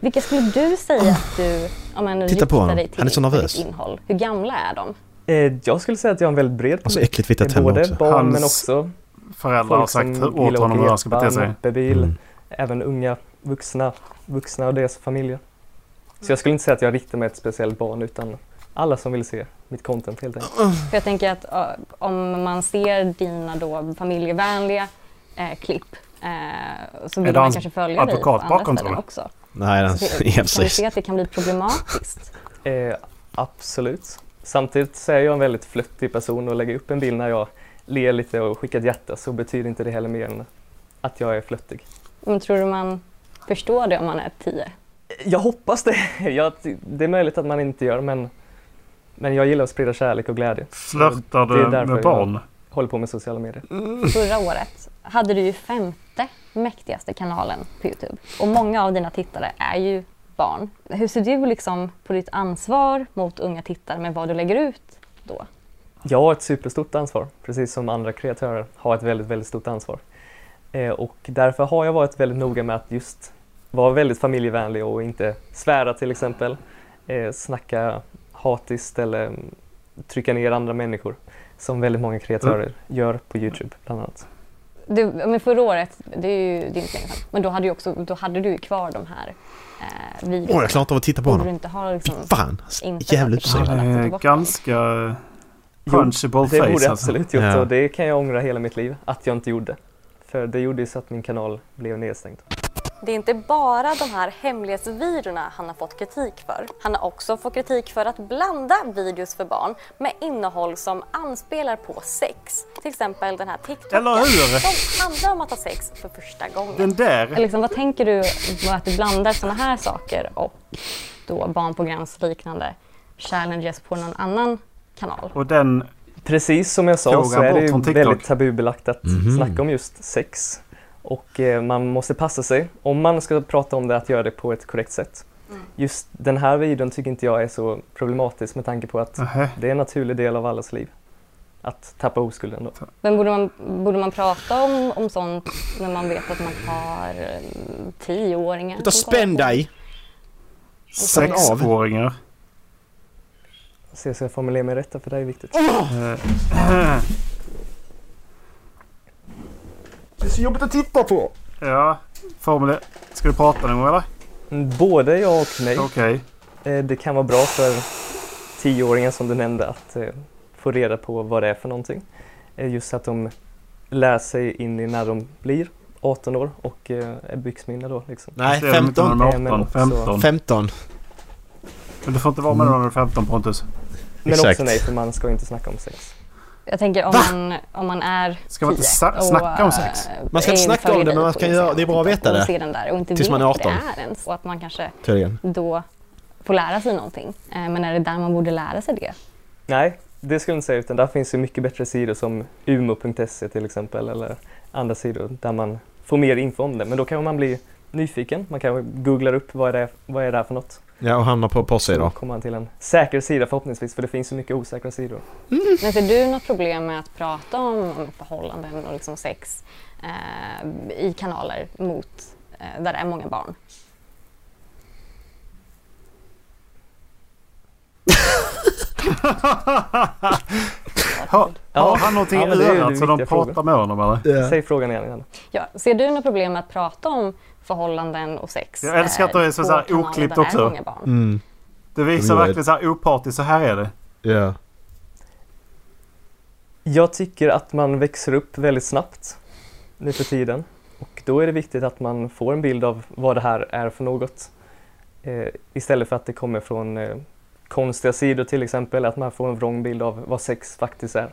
Vilka skulle du säga att du ja, men, Titta på honom. dig till Han är så nervös. innehåll? Hur gamla är de? Eh, jag skulle säga att jag har en väldigt bred Och så publik. äckligt vita Det är tänder Både också. barn Hans men också Föräldrar har sagt åt honom hur han ska bete sig. moppebil, Mm. även unga vuxna, vuxna och deras familjer. Så jag skulle inte säga att jag riktar mig ett speciellt barn utan alla som vill se mitt content helt enkelt. För jag tänker att uh, om man ser dina då familjevänliga eh, klipp eh, så vill man kanske följa dig på andra bakom, ställen också. Nej, den, Så ja, Kan du precis. se att det kan bli problematiskt? Eh, absolut. Samtidigt så är jag en väldigt flöttig person och lägger upp en bild när jag ler lite och skickar ett hjärta så betyder inte det heller mer än att jag är flöttig. Men tror du man förstår det om man är tio? Jag hoppas det. Jag, det är möjligt att man inte gör men, men jag gillar att sprida kärlek och glädje. Flörtar Det är du därför med jag- barn? Håller på med sociala medier. Förra året hade du ju femte mäktigaste kanalen på Youtube och många av dina tittare är ju barn. Hur ser du liksom på ditt ansvar mot unga tittare med vad du lägger ut då? Jag har ett superstort ansvar, precis som andra kreatörer har ett väldigt, väldigt stort ansvar. Eh, och därför har jag varit väldigt noga med att just vara väldigt familjevänlig och inte svära till exempel, eh, snacka hatiskt eller mm, trycka ner andra människor som väldigt många kreatörer gör på Youtube bland annat. Du, men förra året, det är ju det är inte länge sedan, men då hade, du också, då hade du ju kvar de här eh, videorna. Åh, jag klarar inte av att titta på Borde du honom. inte ha liksom Fan! inte Jävligt det vara- Han är ganska punchable Det face borde jag alltså. absolut gjort Ja. och det kan jag ångra hela mitt liv att jag inte gjorde. För det gjorde ju så att min kanal blev nedstängd. Det är inte bara de här hemlighetsvideorna han har fått kritik för. Han har också fått kritik för att blanda videos för barn med innehåll som anspelar på sex. Till exempel den här TikToken Eller hur? som handlar om att ha sex för första gången. Den där. Eller Liksom, vad tänker du att du blandar sådana här saker och då barnprogramsliknande challenges på någon annan kanal? Och den... Precis som jag sa så är det ju väldigt tabubelagt att Mhm. snacka om just sex. Och eh, man måste passa sig om man ska prata om det att göra det på ett korrekt sätt. Just den här videon tycker inte jag är så problematisk med tanke på att Nähä. det är en naturlig del av allas liv. Att tappa oskulden då. Men borde man, borde man prata om, om sånt när man vet att man har eh, tioåringar? Ut och som kollar spänn dig! Sexåringar. Se så jag formulerar mig rätt, för det är viktigt. Eh, Det är så jobbigt att titta på! Ja, formel Ska du prata någon gång eller? Mm, Både ja och nej. Okej. Eh, Det kan vara bra för tioåringar som du nämnde att eh, få reda på vad det är för någonting. Eh, Just att de lär sig in i när de blir 18 år och är byxmyndiga då. Liksom. Nej, Det är de inte när 15. de är Eh, men 18. också- 15. 15. Men du får inte vara med någon när du är 15 Pontus. Men Exakt. också nej, för man ska inte snacka om sex. Jag tänker om Va? man, om man är Ska man inte sa- snacka om och, sex? eh, Man ska inte snacka om det, men man kan göra- det är bra att veta det. Och där och inte Tills man är vet vad 18. det är ens. Och att man kanske Tydligen. då får lära sig någonting. Eh, Men är det där man borde lära sig det? Nej, det skulle jag inte säga, utan där finns ju mycket bättre sidor som umo.se till exempel eller andra sidor där man får mer info om det. Men då kan man bli nyfiken, man kan googla upp vad är det, vad är det här för något. Ja, och hamna på Då porrsidor. kommer man till en säker sida förhoppningsvis, för det finns ju mycket osäkra sidor. Men ser du något problem med att prata om, om förhållanden och liksom sex eh, i kanaler mot eh, där det är många barn? Har, har han någonting Ja, i örat så de pratar med honom eller? Säg frågan igen. igen. Ja, ser du några problem med att prata om förhållanden och sex? Jag älskar att det är så- på så här oklippt där det är också. många barn? Mm. Det visar jag- verkligen så här opartiskt. Så här är det. Ja. Jag tycker att man växer upp väldigt snabbt nu för tiden och då är det viktigt att man får en bild av vad det här är för något. Eh, istället för att det kommer från eh, konstiga sidor till exempel, att man får en vrång bild av vad sex faktiskt är.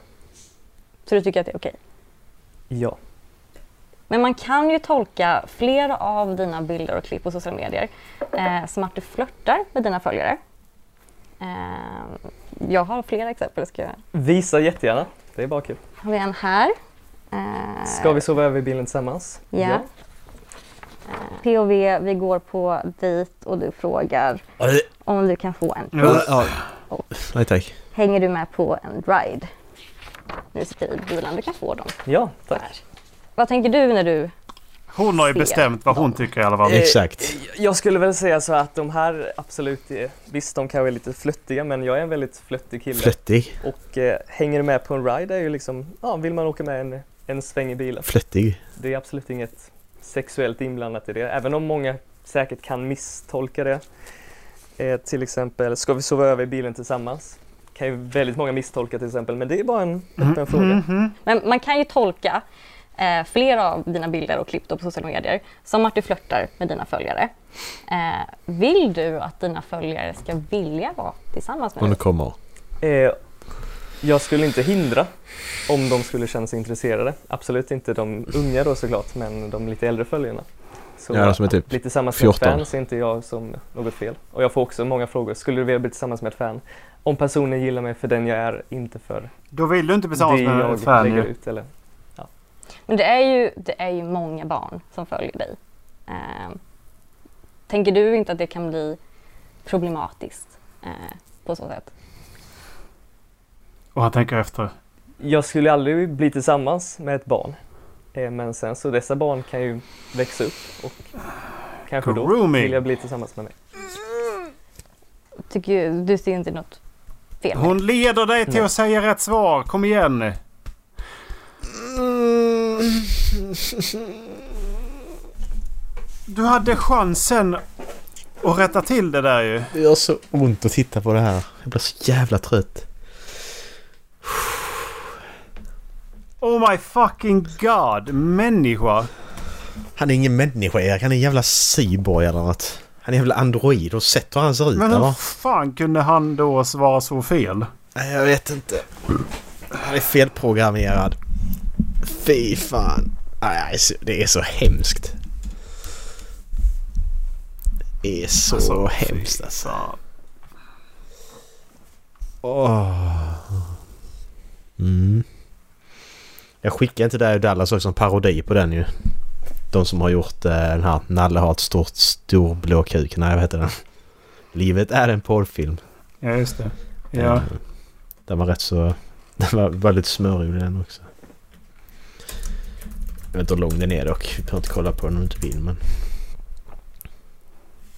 Så du tycker att det är okej? Ja. Men man kan ju tolka flera av dina bilder och klipp på sociala medier eh, som att du flörtar med dina följare. Eh, jag har flera exempel. Ska jag... Visa jättegärna, det är bara kul. Har vi en här. Eh, Ska vi sova över i bilen tillsammans? Ja. Eh, POV, vi går på dejt och du frågar om du kan få en puss. Ja. Nej tack. Hänger du med på en ride? Nu sitter i bilen, du kan få dem. Ja, tack. Här. Vad tänker du när du... Hon har ju Ser bestämt vad hon dem. tycker i alla fall. Eh, Exakt. Jag skulle väl säga så att de här absolut är, visst de kanske är lite flöttiga men jag är en väldigt flöttig kille. Flöttig. Och eh, hänger du med på en ride är ju liksom, ja vill man åka med en, en sväng i bilen. Flöttig. Det är absolut inget sexuellt inblandat i det, även om många säkert kan misstolka det. Eh, till exempel, ska vi sova över i bilen tillsammans? Kan ju väldigt många misstolka till exempel, men det är bara en öppen fråga. Mhm. Men man kan ju tolka eh, flera av dina bilder och klipp på sociala medier som att du flörtar med dina följare. Eh, vill du att dina följare ska vilja vara tillsammans med dig? kommer. Eh, jag skulle inte hindra om de skulle känna sig intresserade. Absolut inte de unga då såklart, men de lite äldre följarna. Så Ja, som är typ bli tillsammans med ett 14. fan ser inte jag som något fel. Och jag får också många frågor. Skulle du vilja bli tillsammans med ett fan? Om personen gillar mig för den jag är, inte för Då vill du inte bli tillsammans det med en fan ju. ut. Eller. Men det är, ju, det är ju många barn som följer dig. Eh, tänker du inte att det kan bli problematiskt eh, på så sätt? Och han tänker efter. Jag skulle aldrig bli tillsammans med ett barn. Eh, men sen så dessa barn kan ju växa upp och kanske då vill jag bli tillsammans med mig. Tycker ju, du ser inte något fel Hon leder dig till Nej. att säga rätt svar. Kom igen. Du hade chansen att rätta till det där ju. Det gör så ont att titta på det här. Jag blir så jävla trött. Oh my fucking god. Människa. Han är ingen människa Erik. Han är en jävla cyborg eller något. Han är en jävla android. Och sett hur han ser ut Men hur fan kunde han då svara så fel? Nej, jag vet inte. Han är felprogrammerad. Fy fan. Nej, så- det är så hemskt. Det är så Alltså, hemskt alltså. Åh. Mm. Jag skickade inte och Dallas också en parodi på den ju. De som har gjort eh, den här Nalle har ett stort stor blå kuk. Nej vad heter den? Livet är en porrfilm. Ja, just det. Ja. Eh, Den var rätt så... Den var väldigt smörig den också. Jag vet inte hur lång den är dock. Vi behöver inte kolla på den om du inte vill men...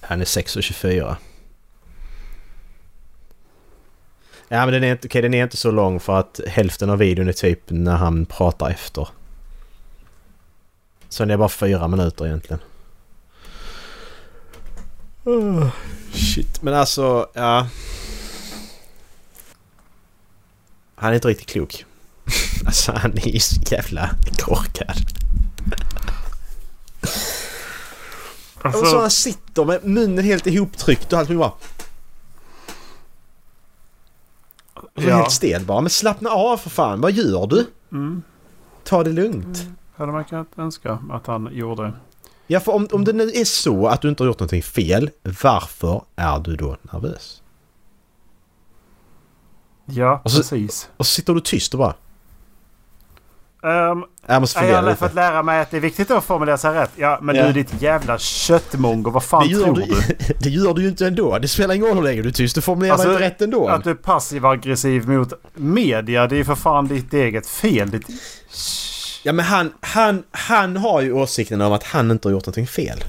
Han är 6,24. Ja men den är, inte, den är inte så lång för att hälften av videon är typ när han pratar efter. Så den är bara fyra minuter egentligen. Oh, shit. Men alltså, ja. Han är inte riktigt klok. Alltså han är ju så jävla korkad. och så Alltså, han sitter med munnen helt ihoptryckt och allting bara... Och så Ja. helt stel bara. Men slappna av för fan. Vad gör du? mm, Ta det lugnt. hade man kunnat önska att han gjorde. Ja för om, om det nu är så att du inte har gjort någonting fel. Varför är du då nervös? Ja, Och så- precis. Och så sitter du tyst och bara... Um, Jag måste jag har fått lära mig att det är viktigt att formulera sig rätt. Ja, men Ja. du ditt jävla köttmongo. Vad fan tror du, du? det gör du ju inte ändå. Det spelar ingen roll hur länge du är tyst. Du formulerar Alltså, inte rätt ändå. Att du är passiv-aggressiv mot media, det är ju för fan ditt eget fel. Ditt... Ja men han, han, han har ju åsikten om att han inte har gjort någonting fel.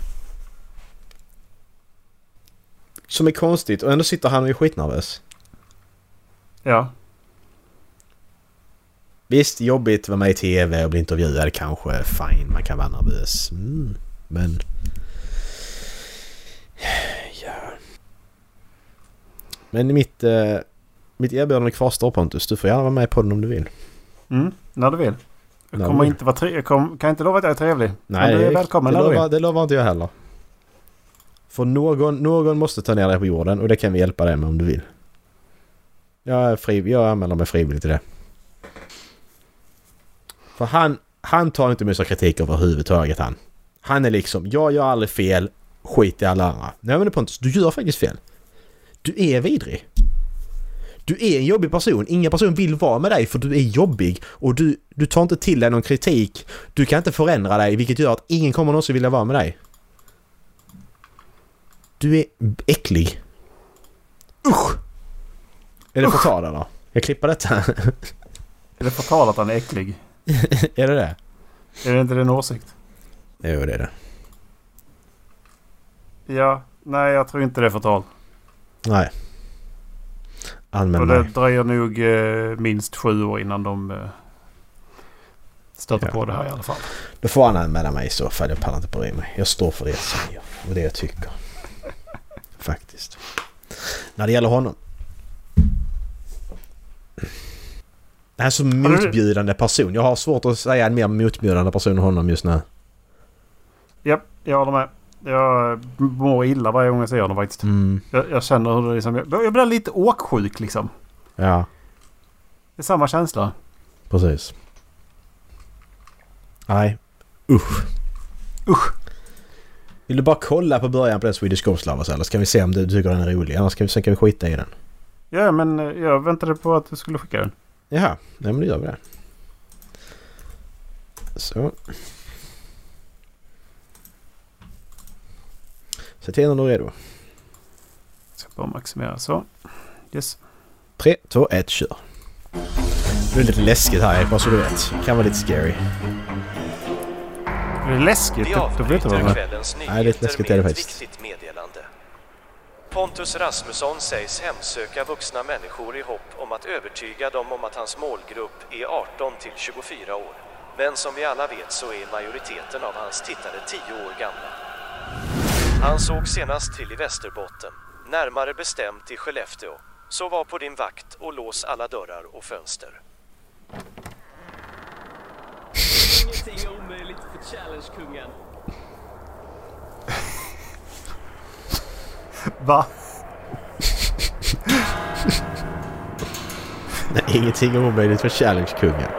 Som är konstigt och ändå sitter han och är skitnervös. Ja. Visst, jobbigt att vara med i TV och bli intervjuad kanske. Fine, man kan vara nervös. Mm, men... Ja. Men mitt, eh, mitt erbjudande kvarstår Pontus. Du får gärna vara med på den om du vill. Mm, när du vill. Jag kommer inte vara tre- jag kom, kan inte lova att jag är trevlig. Nej, men du är välkommen det, när du lovar, vill. det lovar inte jag heller. För någon, någon måste ta ner dig på jorden och det kan vi hjälpa dig med om du vill. Jag, är fri, jag anmäler mig frivilligt till det. För han, han tar inte med sig kritik överhuvudtaget han. Han är liksom, jag gör aldrig fel, skit i alla andra. Nej men Pontus, du gör faktiskt fel. Du är vidrig. Du är en jobbig person. Ingen person vill vara med dig för du är jobbig och du, du tar inte till dig någon kritik. Du kan inte förändra dig vilket gör att ingen kommer någonsin vilja vara med dig. Du är äcklig. Usch! Är det förtal eller? Jag klipper detta. Är det förtal att han är äcklig? är det det? Är det inte din åsikt? Jo det är det. Ja. Nej, jag tror inte det är förtal. Nej. Anmäl Och det mig. dröjer nog eh, minst sju år innan de eh, stöter Ja. på det här i alla fall. Då får han anmäla mig i så fall. Jag pallar inte bry mig. Jag står för det jag säger och det jag tycker. Faktiskt. När det gäller honom. Här är så du- motbjudande person. Jag har svårt att säga en mer motbjudande person än honom just nu. Japp, jag håller med. Jag mår illa varje gång jag ser honom faktiskt. Mm, Jag, jag känner hur det liksom... Jag, jag blir lite åksjuk liksom. ja, Det är samma känsla. precis. Nej. Usch. Usch. Vill du bara kolla på början på den Swedish Ghost Lovers eller ska vi se om du tycker den är rolig? Annars kan vi, sen kan vi skita i den. Ja, men jag väntade på att du skulle skicka den. Jaha, nej men då gör vi det. Så. Sätt till när du är redo. Ska bara maximera så. Yes. 3, 2, 1, kör. Det är lite läskigt här, bara så du vet. Det kan vara lite scary. Är det läskigt? Då, vet jag vad det är. Nej, det är nyheter läskigt, är det faktiskt. Pontus Rasmusson sägs hemsöka vuxna människor i hopp om att övertyga dem om att hans målgrupp är 18 till 24 år. Men som vi alla vet så är majoriteten av hans tittare 10 år gamla. Han såg senast till i Västerbotten, närmare bestämt i Skellefteå. Så var på din vakt och lås alla dörrar och fönster. Ingenting är omöjligt för Challenge-kungen. Va? Nej, ingenting är omöjligt för Challenge-kungen.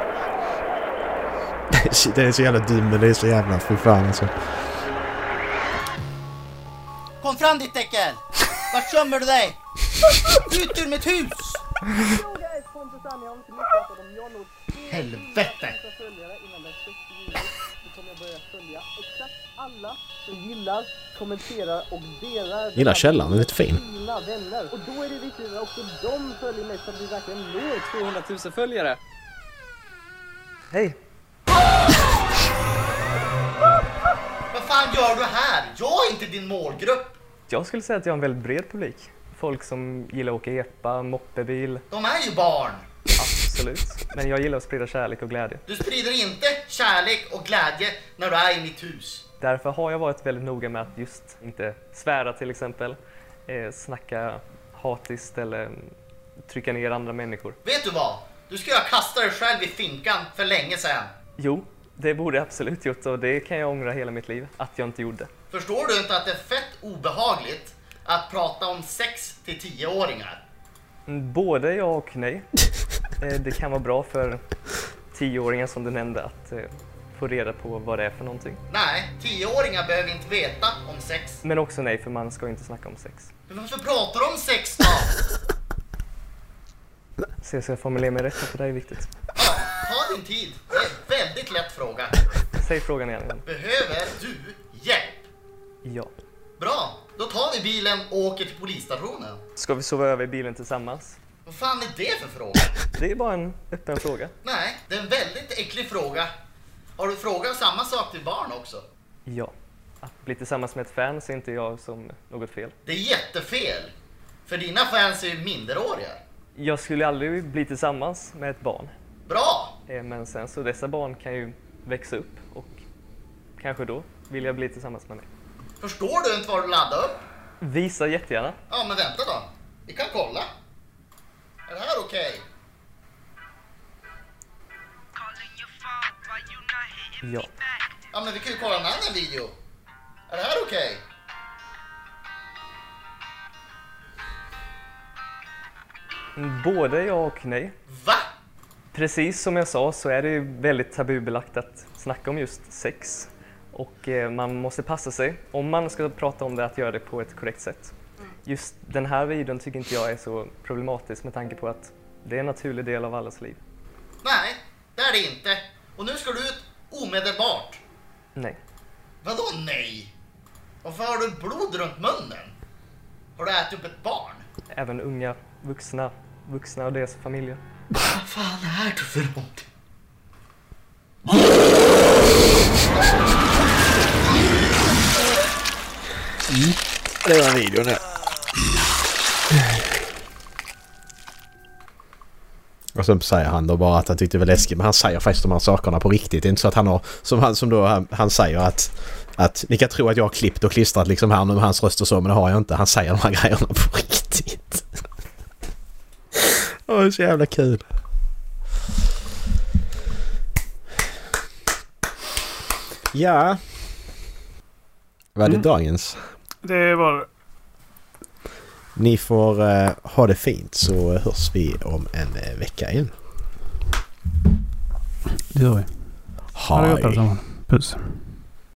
Shit, Den är så jävla dum men det är så jävla... Fy fan alltså. Kom fram ditt äckel! Vart gömmer du dig? Ut ur mitt hus! Helvete! Gillar, kommenterar och delar Gillar källaren, den är lite fin. dina vänner. Och då är det viktigt att också de följer med så att vi verkligen når 200 000 följare. Hej! Vad fan gör du här? Jag är inte din målgrupp! Jag skulle säga att jag har en väldigt bred publik. Folk som gillar att åka epa, moppebil, De är ju barn! absolut. Men jag gillar att sprida kärlek och glädje. Du sprider inte kärlek och glädje när du är i mitt hus. Därför har jag varit väldigt noga med att just inte svära till exempel, eh, snacka hatiskt eller mm, trycka ner andra människor. Vet du vad? Du skulle ha kastat dig själv i finkan för länge sedan. Jo, det borde jag absolut gjort och det kan jag ångra hela mitt liv att jag inte gjorde. Förstår du inte att det är fett obehagligt att prata om sex till 10-åringar? Mm, Både ja och nej. Eh, Det kan vara bra för tioåringar som du nämnde att eh, få reda på vad det är för någonting. Nej, 10-åringar behöver inte veta om sex. Men också nej, för man ska inte snacka om sex. Men varför pratar du om sex då? Se så jag formulerar mig rätt, för det här är viktigt. Ja, ta din tid. Det är en väldigt lätt fråga. Säg frågan igen. igen. Behöver du hjälp? Ja. Bra, då tar vi bilen och åker till polisstationen. Ska vi sova över i bilen tillsammans? Vad fan är det för fråga? Det är bara en öppen fråga. Nej, det är en väldigt äcklig fråga. Har du frågat samma sak till barn också? Ja. Att bli tillsammans med ett fan ser inte jag som något fel. Det är jättefel. För dina fans är ju minderåriga. Jag skulle aldrig bli tillsammans med ett barn. Bra! Eh, Men sen så dessa barn kan ju växa upp och kanske då vill jag bli tillsammans med mig. Förstår du inte vad du laddar upp? Visa jättegärna. Ja, men vänta då. Vi kan kolla. Är det här okej? Ja. Ja, men vi kan ju kolla en annan video. Är det här okej? Mm, Både ja och nej. Va? Precis som jag sa så är det ju väldigt tabubelagt att snacka om just sex. Och eh, man måste passa sig, om man ska prata om det, att göra det på ett korrekt sätt. Just den här videon tycker inte jag är så problematisk med tanke på att det är en naturlig del av allas liv. Nej, det är det inte. Och nu ska du ut omedelbart. Nej. Vadå nej? Varför har du blod runt munnen? Har du ätit upp ett barn? Även unga vuxna, vuxna och deras familjer. Vad fan är du för någonting? Det var videon det. Och sen säger han då bara att han tyckte det var läskigt men han säger faktiskt de här sakerna på riktigt. Det är inte så att han har, som han, som då han, han säger att, att ni kan tro att jag har klippt och klistrat liksom här nu med hans röst och så men det har jag inte. Han säger de här grejerna på riktigt. Åh, det är så jävla kul. Ja. Vad är det Mm. dagens? Det var. Ni får eh, ha det fint så hörs vi om en eh, vecka igen. Det gör vi. Ha det gott allesammans. Puss.